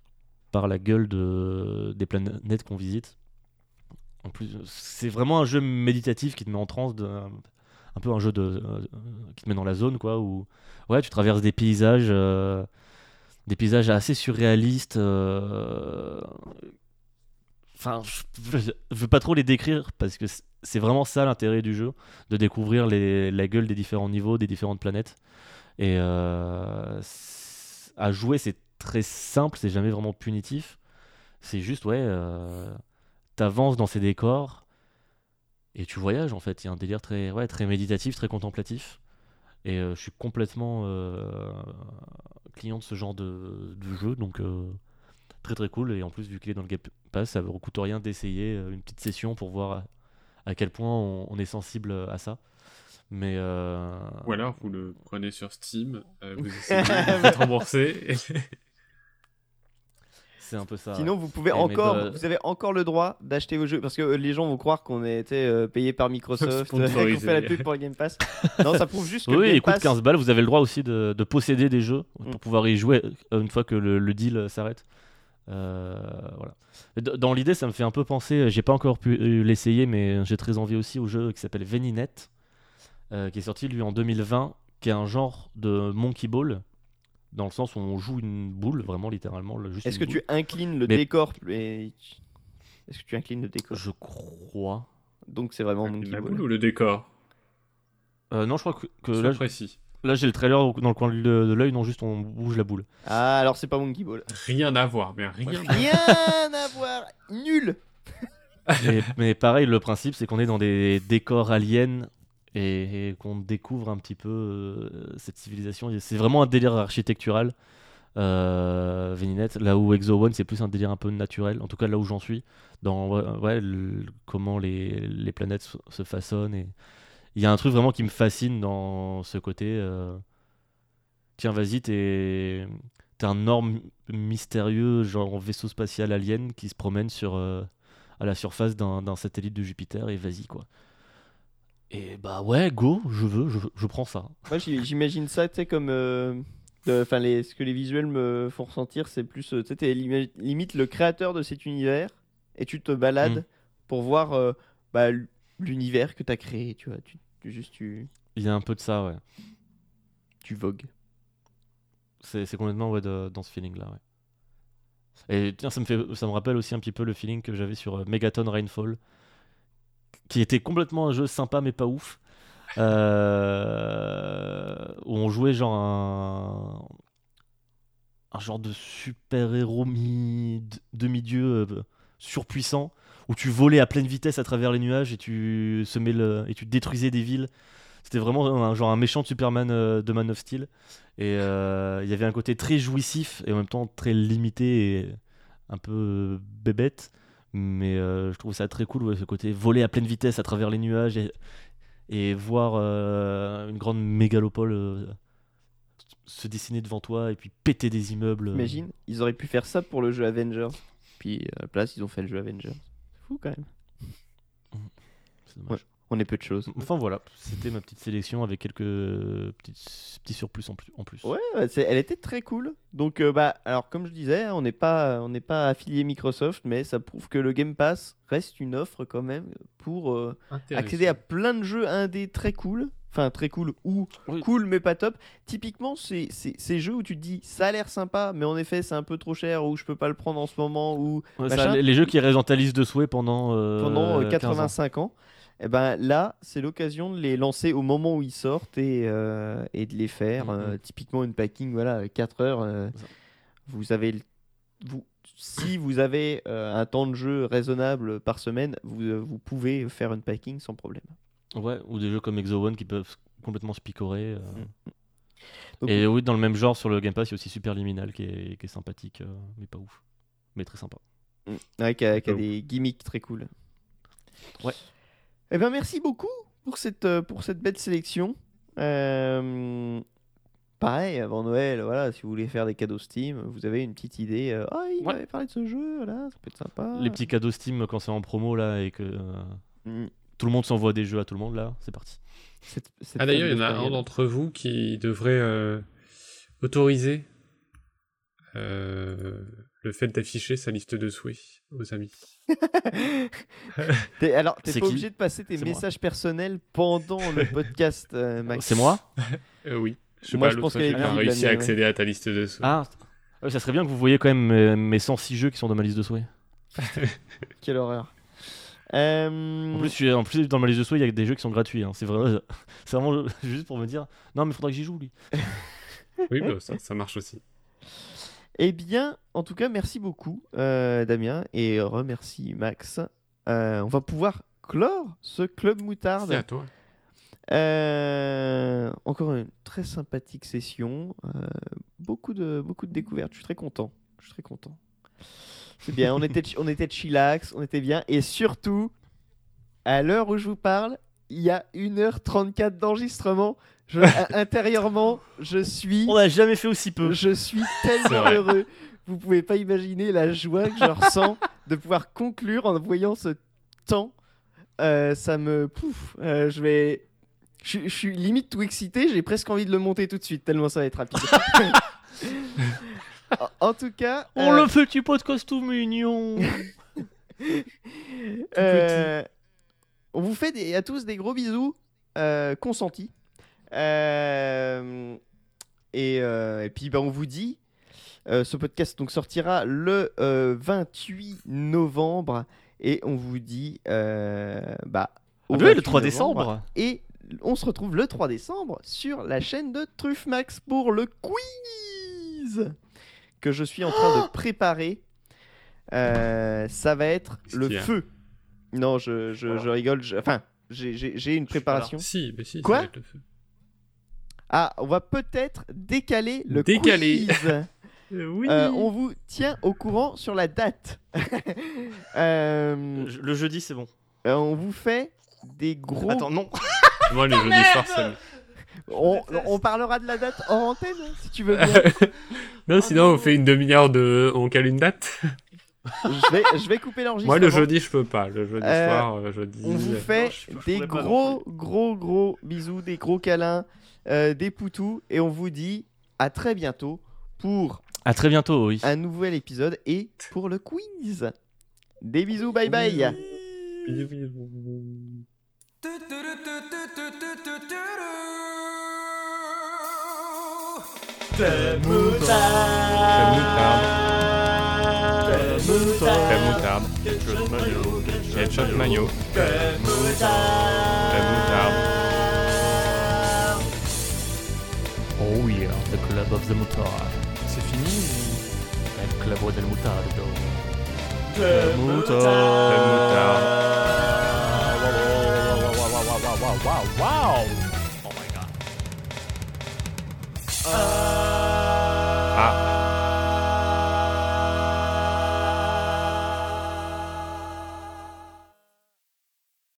B: par la gueule de, des planètes qu'on visite. En plus, c'est vraiment un jeu méditatif qui te met en transe, un peu un jeu de, euh, qui te met dans la zone, quoi, où ouais, tu traverses des paysages, des paysages assez surréalistes. Enfin, je, veux pas trop les décrire parce que c'est vraiment ça l'intérêt du jeu, de découvrir les, la gueule des différents niveaux, des différentes planètes. Et euh, à jouer, c'est très simple, c'est jamais vraiment punitif. C'est juste, ouais, euh, t'avances dans ces décors et tu voyages en fait. Il y a un délire très, ouais, très méditatif, très contemplatif. Et euh, je suis complètement client de ce genre de, jeu, donc très très cool. Et en plus, vu qu'il est dans le Pass, ça ne coûte rien d'essayer euh, une petite session pour voir à, quel point on, on est sensible à ça. Mais euh,
D: Ou alors vous le prenez sur Steam, euh, vous essayez, vous faites rembourser.
B: c'est un peu ça.
A: Sinon, vous pouvez
B: Et
A: encore,
B: de-
A: vous avez encore le droit d'acheter vos jeux parce que euh, les gens vont croire qu'on a été euh, payé par Microsoft, euh, qu'on fait la pub pour le Game Pass. Non, ça prouve juste que
B: Oui,
A: Game
B: il coûte
A: Pass,
B: 15 balles. Vous avez le droit aussi de, de posséder des jeux
A: Mm.
B: pour pouvoir y jouer euh, une fois que le, le deal euh, s'arrête. Euh, voilà. Dans l'idée, ça me fait un peu penser. euh, J'ai pas encore pu euh, l'essayer, mais j'ai très envie aussi au jeu qui s'appelle Veninet, euh, qui est sorti lui en 2020, qui est un genre de Monkey Ball, dans le sens où on joue une boule, vraiment littéralement.
A: Est-ce que
B: boule.
A: tu inclines le
B: Mais-
A: décor et... Est-ce que tu inclines le décor?
B: Je crois.
A: Donc c'est vraiment Monkey
D: la
A: Ball.
D: boule ou le décor?
B: Euh, non, je crois que, que là,
D: précis.
B: Là j'ai le trailer dans le coin de, de l'œil, non, juste on bouge la boule.
A: Ah, alors c'est pas Monkey Ball.
D: Rien à voir, mais rien. à-
A: Rien à voir, nul.
B: Mais pareil, le principe, c'est qu'on est dans des décors aliens et, et qu'on découvre un petit peu euh, cette civilisation. C'est vraiment un délire architectural, euh, Veninet, là où Exo One, c'est plus un délire un peu naturel, en tout cas là où j'en suis, dans ouais, ouais, le- comment les, les planètes se, se façonnent. Et... Il y a un truc vraiment qui me fascine dans ce côté. euh, Tiens, vas-y, t'es un orme mystérieux, genre vaisseau spatial alien qui se promène sur. euh, à la surface d'un satellite de Jupiter et vas-y quoi. Et bah ouais, go, je veux, je, je prends ça.
A: Moi j'im- j'imagine ça, tu sais, comme. euh, Enfin, ce que les visuels me font ressentir, c'est plus. Tu sais, t'es limi- limite le créateur de cet univers et tu te balades
B: Mm.
A: pour voir bah, l'univers que t'as créé, tu vois. Tu, tu- juste tu,
B: Il y a un peu de ça, ouais.
A: tu vogues.
B: C'est c'est complètement ouais, de- dans ce feeling-là, ouais. Et tiens, ça me, fait, ça me rappelle aussi un petit peu le feeling que j'avais sur euh, Megaton Rainfall, qui était complètement un jeu sympa mais pas ouf. euh, où on jouait genre un, un genre de super-héros mi, demi-dieu euh, surpuissant, où tu volais à pleine vitesse à travers les nuages et tu, semais le, et tu détruisais des villes. C'était vraiment un, genre un méchant Superman euh, de Man of Steel. Et euh, il y avait un côté très jouissif et en même temps très limité et un peu bébête. Mais euh, je trouve ça très cool, ce côté voler à pleine vitesse à travers les nuages et, et voir une grande mégalopole se dessiner devant toi et puis péter des immeubles.
A: Imagine, ils auraient pu faire ça pour le jeu Avengers. Puis à la place, ils ont fait le jeu Avengers. C'est fou quand même.
B: C'est dommage.
A: On est peu de choses.
B: Enfin voilà, c'était ma petite sélection avec quelques petits, petits surplus en plus. En plus.
A: Ouais, elle était très cool. Donc, euh, bah, alors comme je disais, on n'est pas, on n'est pas affilié Microsoft, mais ça prouve que le Game Pass reste une offre quand même pour euh, accéder à plein de jeux indés très cool. Enfin, très cool ou
B: Oui.
A: cool mais pas top. Typiquement, c'est c'est- ces jeux où tu te dis ça a l'air sympa, mais en effet, c'est un peu trop cher ou je peux pas le prendre en ce moment ou
B: Ouais, ça,
A: machin.
B: les, les jeux qui restent dans ta liste de souhaits pendant, euh,
A: pendant euh,
B: 15 ans.
A: 85 ans. Et ben là, c'est l'occasion de les lancer au moment où ils sortent et, euh, et de les faire.
B: Mhm.
A: euh, typiquement, une packing, voilà, 4 heures. euh, vous avez le- vous, si vous avez euh, un temps de jeu raisonnable par semaine, vous, euh, vous pouvez faire une packing sans problème.
B: Ouais, ou des jeux comme Exo One qui peuvent complètement se picorer. euh.
A: Donc,
B: Et oui, dans le même genre sur le Game Pass, il y a aussi Super Liminal qui est, qui est sympathique, euh, mais pas ouf. Mais très sympa.
A: Ouais, qui a, qui a des gimmicks très cool.
B: Ouais.
A: Eh ben merci beaucoup pour cette, euh, pour cette belle sélection. Euh, pareil, avant Noël, voilà, si vous voulez faire des cadeaux Steam, vous avez une petite idée. Ah, il
B: Ouais.
A: m'avait parlé de ce jeu, voilà, ça peut être sympa.
B: Les petits cadeaux Steam quand c'est en promo là et que euh,
A: Mm.
B: tout le monde s'envoie des jeux à tout le monde là, c'est parti.
A: Cette- cette
D: Ah d'ailleurs, il y en a un d'entre vous qui devrait euh, autoriser euh, le fait d'afficher sa liste de souhaits aux amis.
A: Alors, t'es
B: C'est
A: pas obligé de passer tes
B: moi.
A: messages personnels pendant le podcast, euh, Max.
B: C'est moi
D: Euh, oui. Je sais
A: Moi,
D: pas,
A: je pense qu'elle visible,
D: réussi à accéder à ta liste de souhaits.
B: Ah, ça serait bien que vous voyez quand même mes, mes 106 jeux qui sont dans ma liste de souhaits.
A: Quelle horreur. Euh,
B: En plus, je suis- en plus, dans ma liste de souhaits, il y a des jeux qui sont gratuits. hein. C'est vrai, c'est vraiment juste pour me dire non, mais faudra que j'y joue lui.
D: Oui, bah, ça, ça marche aussi.
A: Eh bien, en tout cas, merci beaucoup, euh, Damien, et remercie Max. Euh, on va pouvoir clore ce club moutarde.
D: C'est à toi.
A: Euh, encore une très sympathique session. beaucoup, de, beaucoup de découvertes. Je suis très content. Je suis très content. C'est bien. On était, on était chillax, on était bien. Et surtout, à l'heure où je vous parle, il y a 1h34 d'enregistrement. Je- à- intérieurement, je suis.
B: On n'a jamais fait aussi peu.
A: Je suis tellement heureux. Vous pouvez pas imaginer la joie que je ressens de pouvoir conclure en voyant ce temps. Euh, ça me pouf. euh, je vais. Je, suis- je suis limite tout excité. J'ai presque envie de le monter tout de suite tellement ça va être rapide. en, en tout cas.
B: On
A: euh,
B: le fait, tu podcast tout mignon.
A: euh, on vous fait des- à tous des gros bisous euh, consentis. Euh, et, euh, et puis bah, on vous dit, euh, ce podcast donc sortira le euh, 28 novembre et on vous dit bah au
B: Ah oui, le
A: 28
B: 3
A: novembre.
B: décembre.
A: et on se retrouve le 3 décembre sur la chaîne de Truffmax pour le quiz que je suis en train de préparer. Euh, ça va être le feu. Non, je, je, je rigole. je- Enfin, j'ai- une préparation.
D: Si, mais si. ça
A: Quoi
D: va être le feu.
A: Ah, on va peut-être décaler le
D: Décaler.
A: quiz.
D: oui.
A: Euh, on vous tient au courant sur la date. Euh,
B: Le jeudi, c'est bon.
A: euh, on vous fait des gros.
B: Attends, non.
D: Moi, les jeudis soirs, ça me-
A: on, on parlera de la date hors antenne, hein, si tu veux bien.
D: Non, sinon, on fait une demi-heure de. On cale une date.
A: je, vais, je vais couper l'enregistrement.
D: Moi, le jeudi, je peux pas. Le jeudi
A: Euh,
D: soir, euh, jeudi.
A: On vous
D: euh,
A: fait
B: Non, je- je
A: des gros, gros, gros bisous, des gros câlins, euh, des poutous, et on vous dit à très bientôt pour
B: À très bientôt, oui.
A: un nouvel épisode et pour le quiz. Des bisous, bye bye.
D: bisous, bisous. Crème moutarde. Ketchup mayo. Crème moutarde.
B: Oh yeah, the club of the moutarde. C'est fini El club del mutardo. Le moutarde.
D: Crème moutarde.
B: Oh my god.
D: Ah,